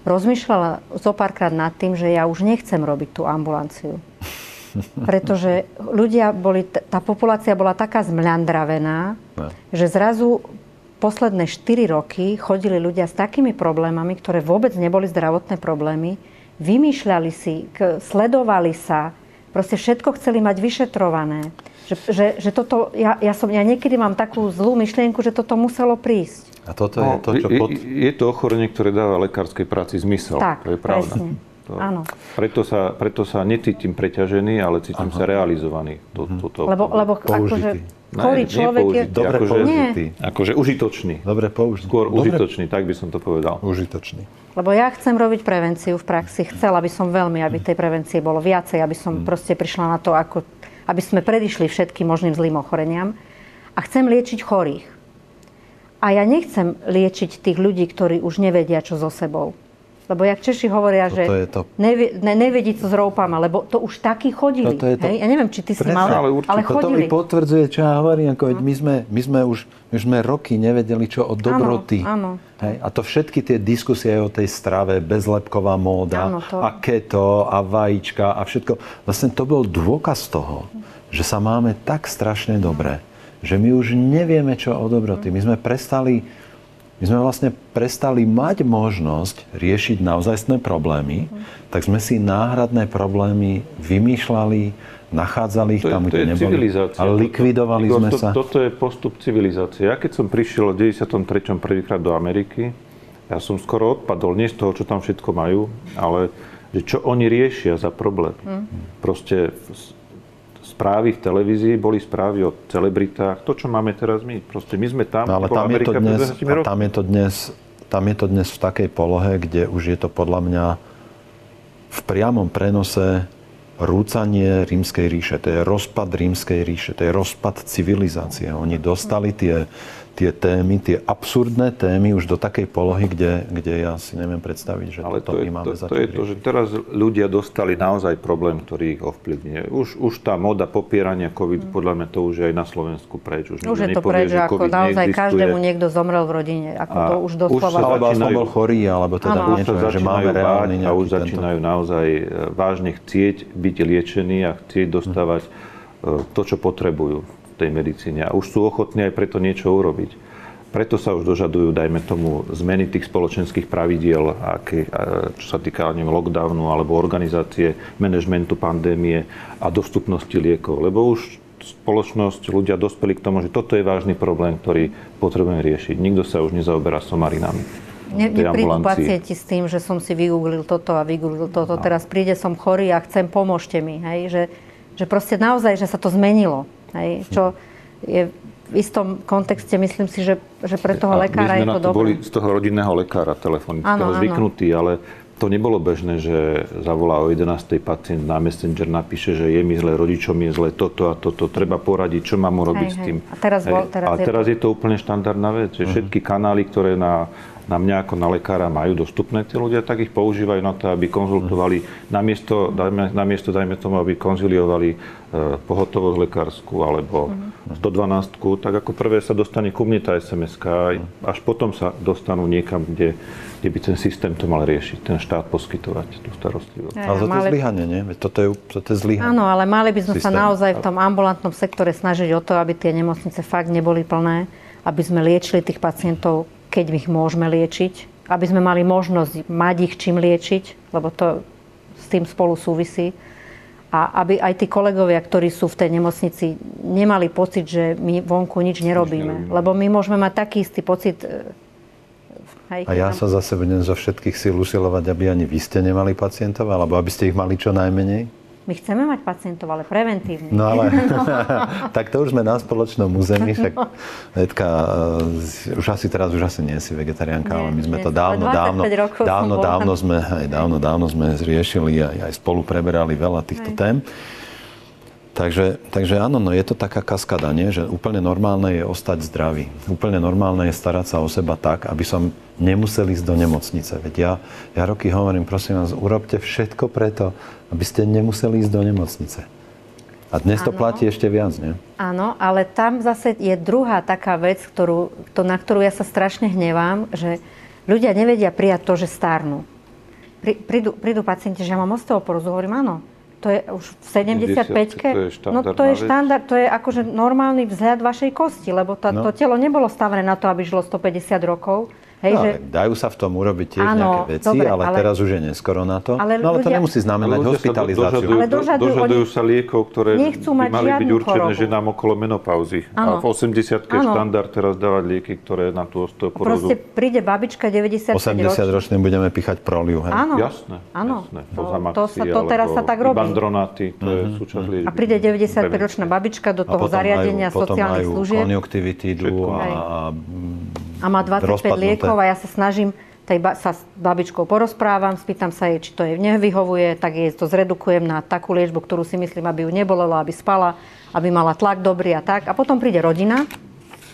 rozmýšľala zo párkrát nad tým, že ja už nechcem robiť tú ambulanciu. Pretože ľudia boli, tá populácia bola taká zmľandravená, no. že zrazu posledné 4 roky chodili ľudia s takými problémami, ktoré vôbec neboli zdravotné problémy, vymýšľali si, sledovali sa, proste všetko chceli mať vyšetrované. Že, že, že toto, ja, ja, som, ja niekedy mám takú zlú myšlienku, že toto muselo prísť. A toto no, je to, čo pod... Je, je to ochorenie, ktoré dáva lekárskej práci zmysel. Tak, to je pravda. Presne. To, Áno. Preto sa, preto sa necítim preťažený, ale cítim Aha. sa realizovaný. To, mhm. to, to, lebo, lebo akože chorý človek je... Dobre akože, použitý. Akože užitočný. Dobre použitý. Skôr Dobre. užitočný, tak by som to povedal. Užitočný. Lebo ja chcem robiť prevenciu v praxi. Chcela by som veľmi, aby tej prevencie bolo viacej, aby som hmm. proste prišla na to, ako, aby sme predišli všetkým možným zlým ochoreniam. A chcem liečiť chorých. A ja nechcem liečiť tých ľudí, ktorí už nevedia, čo so sebou. Lebo jak Češi hovoria, Toto že je to. nevie, ne, nevedí co s roupama, lebo to už takí chodili. Toto je to. Hej? Ja neviem, či ty si Presne, mal, ale určite. ale Toto mi chodili. potvrdzuje, čo ja hovorím. Ako veď my, sme, my sme už my už sme roky nevedeli, čo o dobroty. áno. Hej? A to všetky tie diskusie o tej strave, bezlepková móda Áno, to- a keto a vajíčka a všetko. Vlastne to bol dôkaz toho, že sa máme tak strašne dobre, že my už nevieme, čo o dobroty. My sme prestali my sme vlastne prestali mať možnosť riešiť naozajstné problémy, tak sme si náhradné problémy vymýšľali, nachádzali ich To je, tam, to kde je neboli. civilizácia. A likvidovali Igor, sme to, sa. Toto je postup civilizácie. Ja keď som prišiel v 93. prvýkrát do Ameriky, ja som skoro odpadol, nie z toho, čo tam všetko majú, ale že čo oni riešia za problém. Hm. Proste správy v televízii boli správy o celebritách, to, čo máme teraz my. Proste my sme tam, No, ale tam je, to Amerika dnes, 20 a rokmi. tam, je to dnes, tam je to dnes v takej polohe, kde už je to podľa mňa v priamom prenose rúcanie rímskej ríše. To je rozpad rímskej ríše, to je rozpad civilizácie. Oni dostali tie, tie témy, tie absurdné témy už do takej polohy, kde, kde ja si neviem predstaviť, že Ale toto to je, my máme to, to, je to, že teraz ľudia dostali naozaj problém, ktorý ich ovplyvňuje. Už, už tá moda popierania COVID, podľa mňa to už je aj na Slovensku preč. Už, Už je to nepovie, preč, že ako COVID naozaj neexistuje. každému niekto zomrel v rodine. Ako A to už už doslova... sa Alebo začínajú- bol chorý, alebo teda. Už niečo, že máme reálny a už tento... začínajú naozaj e, vážne chcieť byť liečení a chcieť dostávať e, to, čo potrebujú tej medicíne. A už sú ochotní aj preto niečo urobiť. Preto sa už dožadujú, dajme tomu, zmeny tých spoločenských pravidiel, aké, čo sa týka neviem, lockdownu alebo organizácie manažmentu pandémie a dostupnosti liekov. Lebo už spoločnosť, ľudia dospeli k tomu, že toto je vážny problém, ktorý potrebujeme riešiť. Nikto sa už nezaoberá somarinami. Ne, neprídu pacienti s tým, že som si vygooglil toto a vygooglil toto. Teraz príde, som chorý a chcem, pomôžte mi. Hej? Že, že proste naozaj, že sa to zmenilo. Hej? Čo je v istom kontexte, myslím si, že, že pre toho A lekára my sme je na to to boli dobré. z toho rodinného lekára telefonického Áno, áno. zvyknutí, ale to nebolo bežné, že zavolá o 11. pacient na Messenger, napíše, že je mi zle, rodičom je zle, toto a toto, treba poradiť, čo mám urobiť Hej, s hej. tým. A teraz bol- teraz a je teraz to- je to úplne štandardná vec, že všetky kanály, ktoré na, na mňa ako na lekára majú dostupné tí ľudia, tak ich používajú na to, aby konzultovali, namiesto, dajme, namiesto, dajme tomu, aby konziliovali e, pohotovosť lekárskú alebo 112, tak ako prvé sa dostane ku mne tá sms až potom sa dostanú niekam, kde, kde by ten systém to mal riešiť, ten štát poskytovať tú starostlivosť. Hej, Ale toto je mali- zlyhanie, nie? Toto je, toto je zlyhanie. Áno, ale mali by sme sa Systém. naozaj v tom ambulantnom sektore snažiť o to, aby tie nemocnice fakt neboli plné, aby sme liečili tých pacientov, keď ich môžeme liečiť, aby sme mali možnosť mať ich čím liečiť, lebo to s tým spolu súvisí. A aby aj tí kolegovia, ktorí sú v tej nemocnici, nemali pocit, že my vonku nič nerobíme. nerobíme. Lebo my môžeme mať taký istý pocit. e, Hej, A ja sa zase budem zo všetkých síl usilovať, aby ani vy ste nemali pacientov, alebo aby ste ich mali čo najmenej. My chceme mať pacientov, ale preventívne. No ale tak to už sme na spoločnom území, však Edka, eh, už asi teraz už asi nie si vegetariánka, Nie, ale my sme nie to dávno, 25 dávno, dávno, bola. dávno sme, aj dávno, dávno sme zriešili a aj spolu preberali veľa týchto tém. Takže, takže áno, no je to taká kaskada, nie? že úplne normálne je ostať zdravý. Úplne normálne je starať sa o seba tak, aby som nemusel ísť do nemocnice. Veď ja, ja roky hovorím, prosím vás, urobte všetko preto, aby ste nemuseli ísť do nemocnice. A dnes to Áno. platí ešte viac, nie? Áno, ale tam zase je druhá taká vec, ktorú, to, na ktorú ja sa strašne hnevám, že ľudia nevedia prijať to, že starnú. Pri, prídu, prídu pacienti, že ja mám osteoporózu, hovorím áno. To je už v 75 to je No to je štandard, to je akože normálny vzhľad vašej kosti, lebo tá, No. to telo nebolo stavené na to, aby žilo 150 rokov. Hej, no, že, ale dajú sa v tom urobiť tiež Áno, nejaké veci, dobre, ale, ale- teraz už je neskoro na to. Ale no ale to ľudia- nemusí znamenať ľudia hospitalizáciu. Dožadujú, Ale dožadujú- dožadujú oni sa liekov, ktoré nechcú by mať mali byť určené chorobu. ženám okolo menopauzy. A Áno. v 80 je štandard teraz dávať lieky, ktoré na tú osteoporózu. proste príde babička 95 ročná. 80-ročným budeme píchať proliu, hej? Áno. Jasné, Áno. jasné. To- to sa- to teraz sa tak robí. Ibandronaty, to je Mhm. súčasť liečby. A príde 95-ročná babička do A toho zariadenia sociálnych majú služieb konjunktivitídu Všetko. a. a má 25 rozpadnuté. liekov a ja sa snažím tej ba- sa s babičkou porozprávam, spýtam sa jej, či to jej nevyhovuje, tak jej to zredukujem na takú liečbu, ktorú si myslím, aby ju nebolelo, aby spala, aby mala tlak dobrý a tak. A potom príde rodina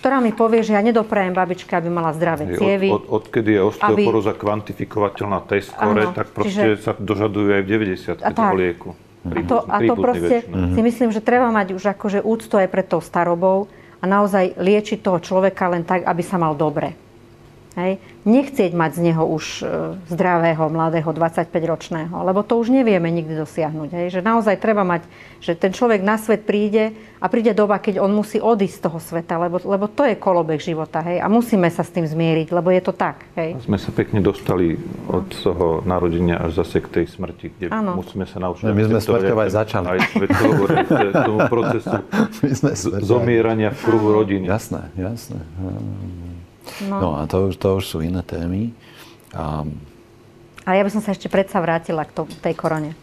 ktorá mi povie, že ja nedoprajem babičke, aby mala zdravé cievy. Od, od, odkedy je osteoporóza aby... kvantifikovateľná test score, tak proste čiže... sa dožadujú aj v 90 toho lieku. A to, a to proste väčšinou. si myslím, že treba mať už akože úctu aj pred tou starobou a naozaj liečiť toho človeka len tak, aby sa mal dobre. Hej. Nechcieť mať z neho už e, zdravého, mladého, 25-ročného, lebo to už nevieme nikdy dosiahnuť. Hej. Že naozaj treba mať, že ten človek na svet príde a príde doba, keď on musí odísť z toho sveta, lebo, lebo to je kolobek života. Hej. A musíme sa s tým zmieriť, lebo je to tak. Hej. Sme sa pekne dostali od toho narodenia až zase k tej smrti, kde ano. musíme sa naučiť. My sme smrťou aj začali. Aj k tomu procesu zomierania v kruhu rodiny. Jasné, jasné. No, no a to, to už sú iné témy. A... a ja by som sa ešte predsa vrátila k to, tej korone.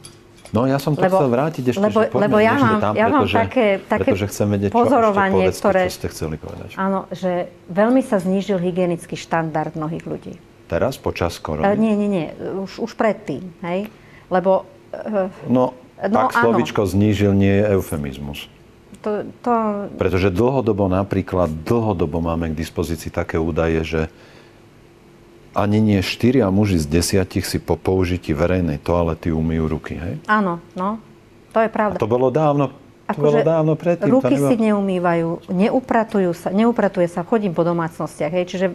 No ja som to lebo, chcel vrátiť ešte, lebo, že lebo ja mám, tam, ja mám pretože, také, také pretože chcem vedieť, pozorovanie, čo, ktoré, čo ste chceli povedať. Áno, že veľmi sa znížil hygienický štandard mnohých ľudí. Teraz, počas korony? Uh, nie, nie, nie, už, už predtým, hej? Lebo... Uh, no, no, ak slovičko znížil nie je eufemizmus to, to... Pretože dlhodobo napríklad, dlhodobo máme k dispozícii také údaje, že ani nie štyria muži z desiatich si po použití verejnej toalety umýjú ruky, hej? Áno, no, to je pravda. A to bolo dávno, to bolo že dávno predtým. Ruky si neumývajú, neupratujú sa, neupratuje sa, chodím po domácnostiach, hej, čiže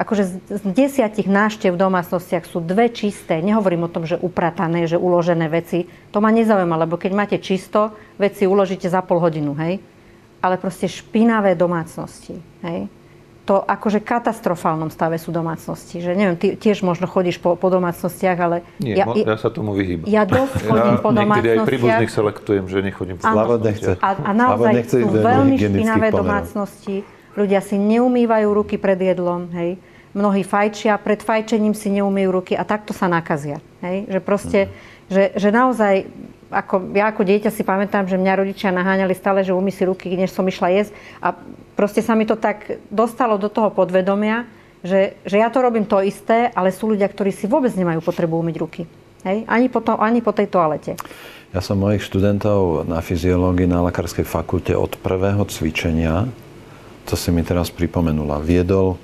akože z desiatich náštev v domácnostiach sú dve čisté. Nehovorím o tom, že upratané, že uložené veci. To ma nezaujíma, lebo keď máte čisto, veci uložíte za pol hodinu, hej? Ale proste špinavé domácnosti, hej? To akože katastrofálnom stave sú domácnosti. Že neviem, ty tiež možno chodíš po, po domácnostiach, ale... Nie, ja, ja sa tomu vyhýbam. Ja dosť chodím ja po domácnostiach. Aj príbuzných selektujem, že nechodím po domácnostiach. A, a naozaj sú veľmi špinavé domácnosti. Ľudia si neumývajú ruky pred jedlom, hej mnohí fajčia, pred fajčením si neumýjú ruky a takto sa nakazia. Hej? Že proste, mm. že, že naozaj, ako, ja ako dieťa si pamätám, že mňa rodičia naháňali stále, že umí si ruky, než som išla jesť a proste sa mi to tak dostalo do toho podvedomia, že, že ja to robím to isté, ale sú ľudia, ktorí si vôbec nemajú potrebu umyť ruky. Hej? Ani, po to, ani po tej toalete. Ja som mojich študentov na fyziológii na lekárskej fakulte od prvého cvičenia, to si mi teraz pripomenula, viedol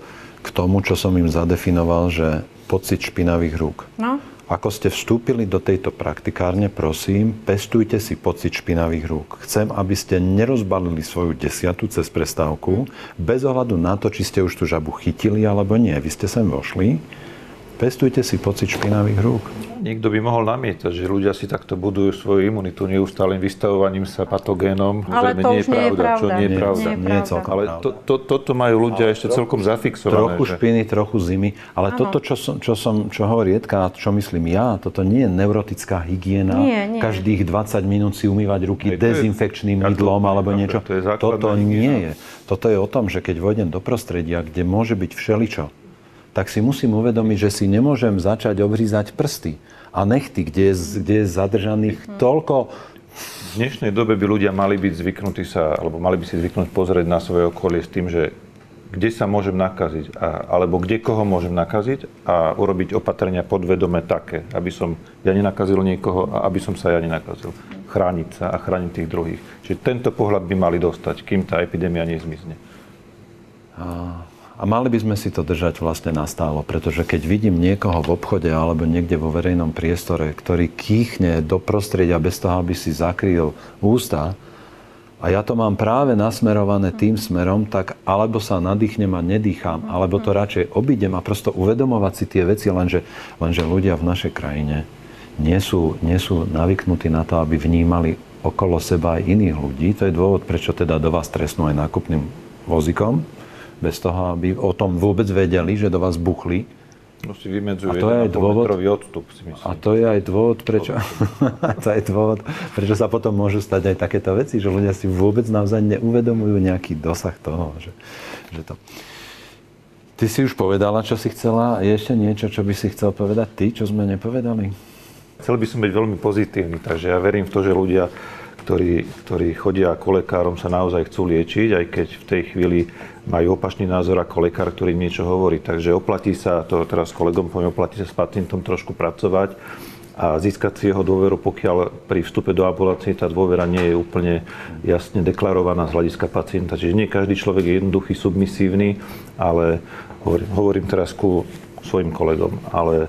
k tomu, čo som im zadefinoval, že pocit špinavých rúk. No. Ako ste vstúpili do tejto praktikárne, prosím, pestujte si pocit špinavých rúk. Chcem, aby ste nerozbalili svoju desiatu cez prestávku, bez ohľadu na to, či ste už tú žabu chytili alebo nie. Vy ste sem vošli, pestujte si pocit špinavých rúk. Niekto by mohol namietať, že ľudia si takto budujú svoju imunitu neustálým vystavovaním sa patogénom. Ale to nie už je pravda, nie je čo nie je pravda. Nie nie je celkom Ale to, to, toto majú ľudia ale ešte trochu, celkom zafixované. Trochu že... špiny, trochu zimy. Ale ano. toto, čo, som, čo, som, čo hovorí Edka, čo myslím ja, toto nie je neurotická hygiena. Nie, nie. Každých 20 minút si umývať ruky nie, dezinfekčným mydlom alebo niečo. To je toto nie je. Toto je o tom, že keď vojdem do prostredia, kde môže byť všeličo, tak si musím uvedomiť, že si nemôžem začať obřízať prsty a nechty, kde je, kde je zadržaných mm. toľko v dnešnej dobe by ľudia mali byť zvyknutí sa, alebo mali by si zvyknúť pozrieť na svoje okolie s tým, že kde sa môžem nakaziť, a, alebo kde koho môžem nakaziť a urobiť opatrenia podvedome také, aby som ja nenakazil niekoho a aby som sa ja nenakazil. Chrániť sa a chrániť tých druhých. Čiže tento pohľad by mali dostať, kým tá epidémia nezmizne. A a mali by sme si to držať vlastne nastálo, pretože keď vidím niekoho v obchode alebo niekde vo verejnom priestore, ktorý kýchne do prostredia bez toho, aby si zakryl ústa, a ja to mám práve nasmerované tým smerom, tak alebo sa nadýchnem a nedýcham, alebo to radšej obídem a prosto uvedomovať si tie veci, lenže, lenže ľudia v našej krajine nie sú, nie sú navyknutí na to, aby vnímali okolo seba aj iných ľudí. To je dôvod, prečo teda do vás trestnú aj nákupným vozikom, bez toho, aby o tom vôbec vedeli, že do vás buchli. No si vymedzujú a to je aj dôvod, odstup, si myslím. A to je aj dôvod, prečo, to je dôvod, prečo sa potom môžu stať aj takéto veci, že ľudia si vôbec naozaj neuvedomujú nejaký dosah toho, že, že to... Ty si už povedala, čo si chcela. Je ešte niečo, čo by si chcel povedať ty, čo sme nepovedali? Chcel by som byť veľmi pozitívny, takže ja verím v to, že ľudia ktorí, ktorí chodia ako lekárom, sa naozaj chcú liečiť, aj keď v tej chvíli majú opačný názor ako lekár, ktorý niečo hovorí. Takže oplatí sa, to teraz kolegom poviem, oplatí sa s pacientom trošku pracovať a získať si jeho dôveru, pokiaľ pri vstupe do ambulancie tá dôvera nie je úplne jasne deklarovaná z hľadiska pacienta. Čiže nie každý človek je jednoduchý, submisívny, ale hovorím, hovorím teraz ku svojim kolegom, ale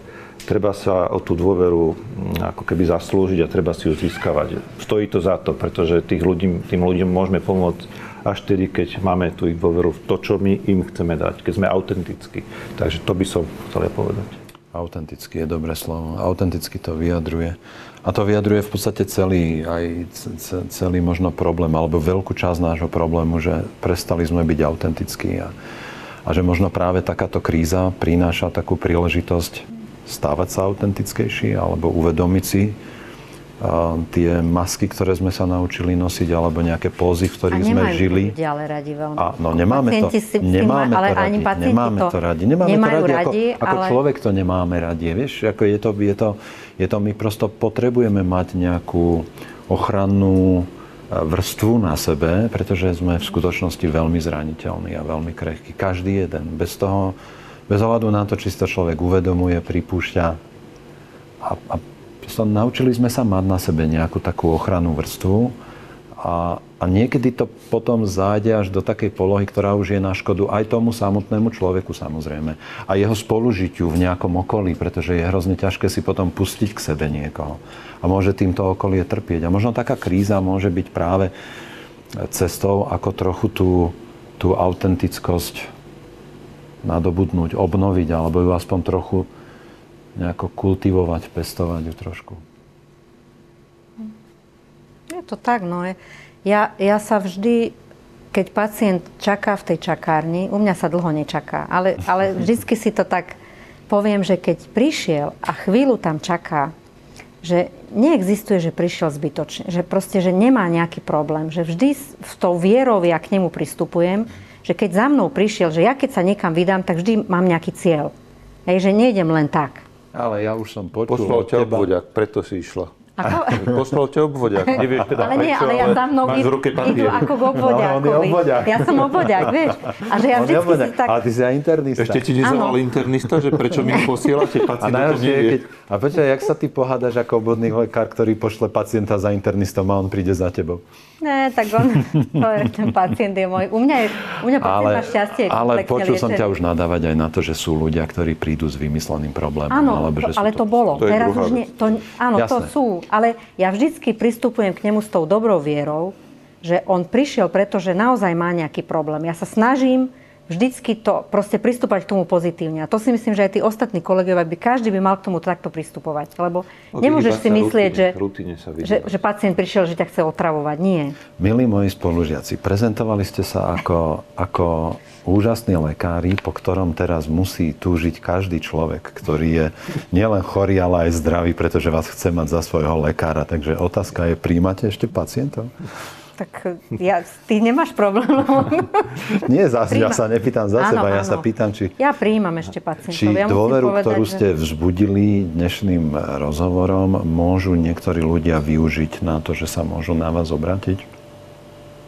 treba sa o tú dôveru mm, ako keby zaslúžiť a treba si ju získavať. Stojí to za to, pretože tých ľudí, tým ľuďom môžeme pomôcť až tedy, keď máme tú ich dôveru v to, čo my im chceme dať, keď sme autentickí. Takže to by som chcel povedať. Autenticky je dobré slovo. Autenticky to vyjadruje. A to vyjadruje v podstate celý, aj celý možno problém, alebo veľkú časť nášho problému, že prestali sme byť autentickí a, a že možno práve takáto kríza prináša takú príležitosť stávať sa autentickejší alebo uvedomiť si, tie masky, ktoré sme sa naučili nosiť, alebo nejaké pózy, v ktorých sme žili. A radi veľmi. A, no nemáme to, si nemáme ale to radi. Ani nemáme to, to radi. Nemáme to radi, radi ako, ale... ako človek to nemáme radi. Vieš, ako je to, je, to, je to, my prosto potrebujeme mať nejakú ochrannú e, vrstvu na sebe, pretože sme v skutočnosti veľmi zraniteľní a veľmi krehkí. Každý jeden. Bez toho, bez ohľadu na to, či si to človek uvedomuje, pripúšťa. A, a Prosto naučili sme sa mať na sebe nejakú takú ochrannú vrstvu. A, a niekedy to potom zájde až do takej polohy, ktorá už je na škodu aj tomu samotnému človeku samozrejme. A jeho spolužitiu v nejakom okolí, pretože je hrozne ťažké si potom pustiť k sebe niekoho. A môže týmto okolie trpieť. A možno taká kríza môže byť práve cestou, ako trochu tú, tú autentickosť nadobudnúť, obnoviť, alebo ju aspoň trochu nejako kultivovať, pestovať ju trošku. Je to tak, no. Ja, ja sa vždy, keď pacient čaká v tej čakárni, u mňa sa dlho nečaká, ale, ale vždycky si to tak poviem, že keď prišiel a chvíľu tam čaká, že neexistuje, že prišiel zbytočne, že proste, že nemá nejaký problém, že vždy v tou vierou ja k nemu pristupujem, že keď za mnou prišiel, že ja keď sa niekam vydám, tak vždy mám nejaký cieľ. Hej, že nejdem len tak. Ale ja už som počul Poslal ťa obvodiak, preto si išla. Ako? Poslal ťa obvodiak. Nevieš teda ale nie, ale ja za mnou ruke idú ako k obvodiakovi. No, ja som obvodiak, vieš. A že ja vždycky si tak... Ale ty si aj internista. Ešte ti nezavolal internista, že prečo mi posielate pacienta, to nevie. Keď... A počkaj, jak sa ty pohádaš ako obvodný lekár, ktorý pošle pacienta za internistom a on príde za tebou? Ne, tak on, to je, ten pacient je môj. U mňa, je, u mňa pacient ale, má šťastie. Ale počul liečený. som ťa už nadávať aj na to, že sú ľudia, ktorí prídu s vymysleným problémom. Áno, alebo, že to, ale to, to bolo. To Teraz už nie, to, áno, Jasné. to sú. Ale ja vždycky pristupujem k nemu s tou dobrou vierou, že on prišiel, pretože naozaj má nejaký problém. Ja sa snažím vždycky to proste pristúpať k tomu pozitívne. A to si myslím, že aj tí ostatní kolegovia by každý by mal k tomu takto pristupovať. Lebo no, nemôžeš si myslieť, rutine, že, že, že pacient prišiel, že ťa chce otravovať. Nie. Milí moji spolužiaci, prezentovali ste sa ako, ako úžasní lekári, po ktorom teraz musí túžiť každý človek, ktorý je nielen chorý, ale aj zdravý, pretože vás chce mať za svojho lekára. Takže otázka je, príjmate ešte pacientov? Tak ja, ty nemáš problém. Nie, zase, ja sa nepýtam za áno, seba, ja áno. sa pýtam, či... Ja prijímam ešte pacientov. Či ja dôveru, povedať, ktorú ste vzbudili dnešným rozhovorom, môžu niektorí ľudia využiť na to, že sa môžu na vás obrátiť?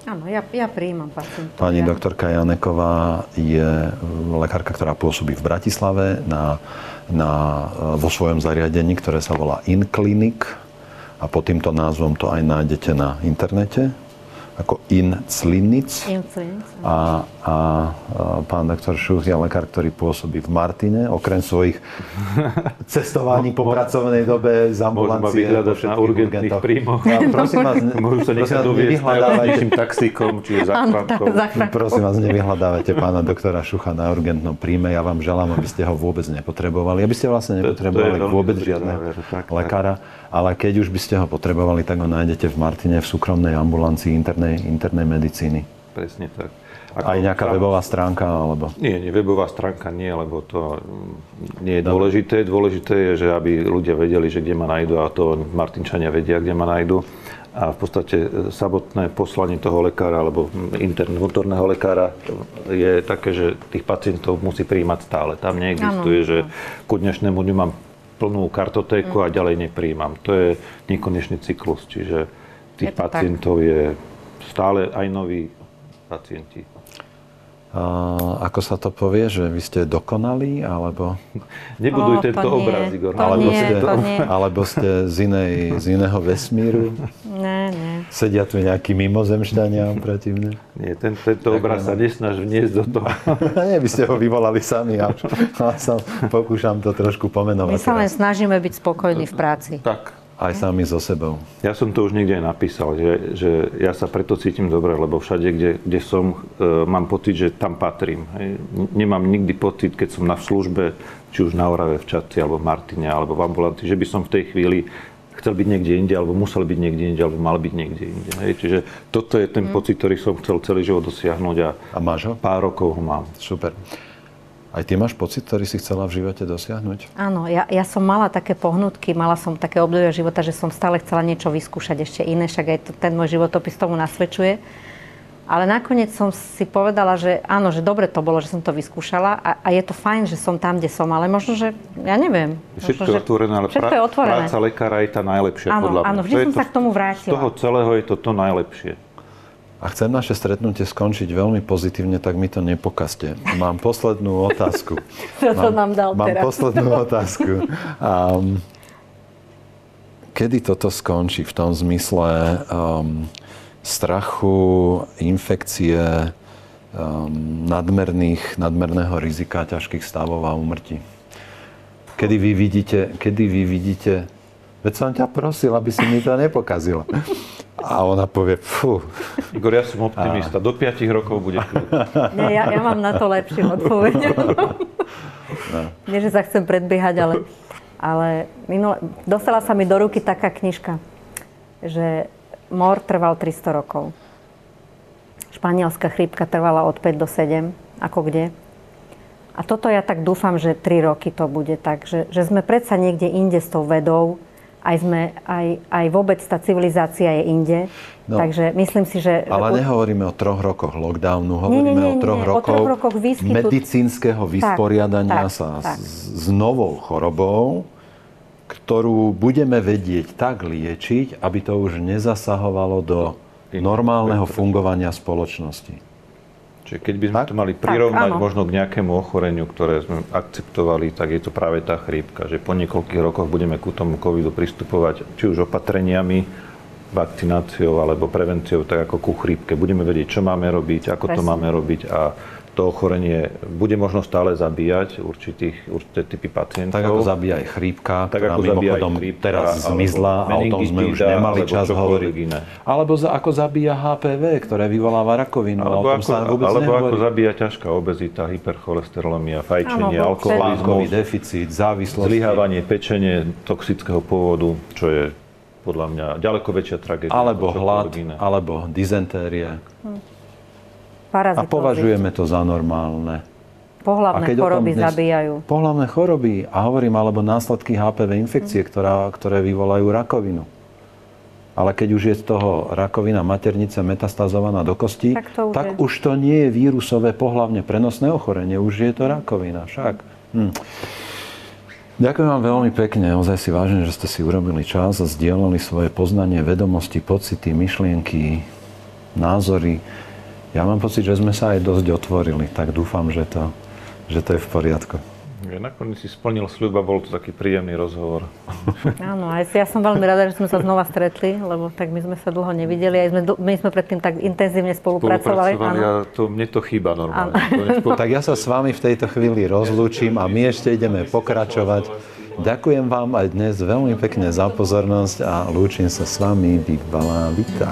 Áno, ja, ja prijímam pacientov. Pani ja. doktorka Janeková je lekárka, ktorá pôsobí v Bratislave na, na, vo svojom zariadení, ktoré sa volá InClinic a pod týmto názvom to aj nájdete na internete ako In Clinic. A, a, a pán doktor Šuch je lekár, ktorý pôsobí v Martine, okrem svojich cestovaní po pracovnej dobe z ambulancie. Môžu ma na urgentných príjmoch. Ja, prosím vás, Môžu sa nechať doviesť taxíkom, či záchrankou. Prosím vás, nevyhľadávajte pána doktora Šucha na urgentnom príjme. Ja vám želám, aby ste ho vôbec nepotrebovali. Aby ste vlastne nepotrebovali vôbec žiadneho lekára. Ale keď už by ste ho potrebovali, tak ho nájdete v Martine v súkromnej ambulancii internej, internej medicíny. Presne tak. Ako Aj nejaká tam... webová stránka? Alebo... Nie, nie, webová stránka nie, lebo to nie je dôležité. Dôležité je, že aby ľudia vedeli, že kde ma nájdu a to Martinčania vedia, kde ma nájdu. A v podstate samotné poslanie toho lekára alebo intern, vnútorného lekára je také, že tých pacientov musí príjmať stále. Tam neexistuje, ano, že ku dnešnému dňu mám plnú kartotéku a ďalej nepríjmam. To je nekonečný cyklus, čiže tých je pacientov tak. je stále aj noví pacienti. Ako sa to povie, že vy ste dokonalí, alebo... Nebuduj oh, tento obraz, Igor. To alebo, nie, ste, to nie. alebo ste z, inej, z iného vesmíru? Ne, ne. Sedia tu nejakí mimozemšťania proti mne? Nie, ten, tento obraz sa nesnaž vniesť do toho. nie, by ste ho vyvolali sami. Ja sa pokúšam to trošku pomenovať. My sa len snažíme byť spokojní v práci. Tak, aj sami so sebou. Ja som to už niekde aj napísal, že, že ja sa preto cítim dobre, lebo všade, kde, kde som, e, mám pocit, že tam patrím. Hej. Nemám nikdy pocit, keď som na službe, či už na Orave, v Čaci, alebo v Martine, alebo v ambulanti, že by som v tej chvíli chcel byť niekde inde, alebo musel byť niekde inde, alebo mal byť niekde inde. Hej. Čiže toto je ten mm. pocit, ktorý som chcel celý život dosiahnuť a, a máš ho? pár rokov ho mám. Super. Aj ty máš pocit, ktorý si chcela v živote dosiahnuť? Áno, ja, ja som mala také pohnutky, mala som také obdobie života, že som stále chcela niečo vyskúšať ešte iné, však aj to, ten môj životopis tomu nasvedčuje. Ale nakoniec som si povedala, že áno, že dobre to bolo, že som to vyskúšala a, a je to fajn, že som tam, kde som, ale možno, že ja neviem. Všetko možno, je otvorené, ale všetko je otvorené. práca lekára je tá najlepšia áno, podľa mňa. Áno, vždy to som to, sa k tomu vrátila. Z toho celého je to to najlepšie. A chcem naše stretnutie skončiť veľmi pozitívne, tak mi to nepokazte. Mám poslednú otázku. To nám dal mám teraz? poslednú otázku. Um, kedy toto skončí v tom zmysle um, strachu, infekcie, um, nadmerných, nadmerného rizika, ťažkých stavov a umrtí? Kedy vy vidíte, kedy vy vidíte Veď som ťa prosil, aby si mi to nepokazila. A ona povie, fú. Igor, ja som optimista. A... Do 5 rokov bude Nie, ja, ja mám na to lepšiu odpoveď. No. Nie, že sa chcem predbiehať, ale, ale minule, dostala sa mi do ruky taká knižka, že mor trval 300 rokov. Španielská chrípka trvala od 5 do 7, ako kde. A toto ja tak dúfam, že 3 roky to bude tak, že, že sme predsa niekde inde s tou vedou, aj, sme, aj, aj vôbec tá civilizácia je inde. No, Takže myslím si, že... Ale nehovoríme o troch rokoch lockdownu, hovoríme nie, nie, nie, o troch, nie, rokoch, o troch rokoch výskytu... medicínskeho vysporiadania tak, sa tak. S, s novou chorobou, ktorú budeme vedieť tak liečiť, aby to už nezasahovalo do normálneho fungovania spoločnosti. Čiže keď by sme tak? to mali prirovnať tak, možno k nejakému ochoreniu, ktoré sme akceptovali, tak je to práve tá chrípka, že po niekoľkých rokoch budeme ku tomu covidu pristupovať či už opatreniami, vakcináciou alebo prevenciou, tak ako ku chrípke. Budeme vedieť, čo máme robiť, ako Presne. to máme robiť a to ochorenie bude možno stále zabíjať určitých, určité typy pacientov. Tak ako zabíja aj chrípka, tak ktorá ako mimochodom chrípka, teraz zmizla a o tom sme už nemali čas hovoriť. Iné. Alebo za, ako zabíja HPV, ktoré vyvoláva rakovinu. Alebo, o tom ako, sa vôbec alebo nehovorí. ako zabíja ťažká obezita, hypercholesterolemia, fajčenie, alkoholizmus, deficit, závislosť. Zlyhávanie pečenie toxického pôvodu, čo je podľa mňa ďaleko väčšia tragédia. Alebo hlad, alebo dizentéria. Hm. Parazitózy. A považujeme to za normálne. Pohlavné choroby dnes, zabíjajú. Pohlavné choroby, a hovorím, alebo následky HPV infekcie, mm. ktorá, ktoré vyvolajú rakovinu. Ale keď už je z toho rakovina maternice metastazovaná do kosti, tak, to už, tak už to nie je vírusové pohlavne prenosné ochorenie, už je to rakovina. Však. Hm. Ďakujem vám veľmi pekne, ozaj si vážim, že ste si urobili čas a zdieľali svoje poznanie, vedomosti, pocity, myšlienky, názory. Ja mám pocit, že sme sa aj dosť otvorili, tak dúfam, že to, že to je v poriadku. Nakoniec si splnil sľub a bol to taký príjemný rozhovor. Áno, aj ja som veľmi rada, že sme sa znova stretli, lebo tak my sme sa dlho nevideli, aj sme, my sme predtým tak intenzívne spolupracovali. spolupracovali a to, mne to chýba normálne. To tak ja sa s vami v tejto chvíli rozlúčim a my ešte ideme pokračovať. Ďakujem vám aj dnes veľmi pekne za pozornosť a lúčim sa s vami. Bývalá Vita.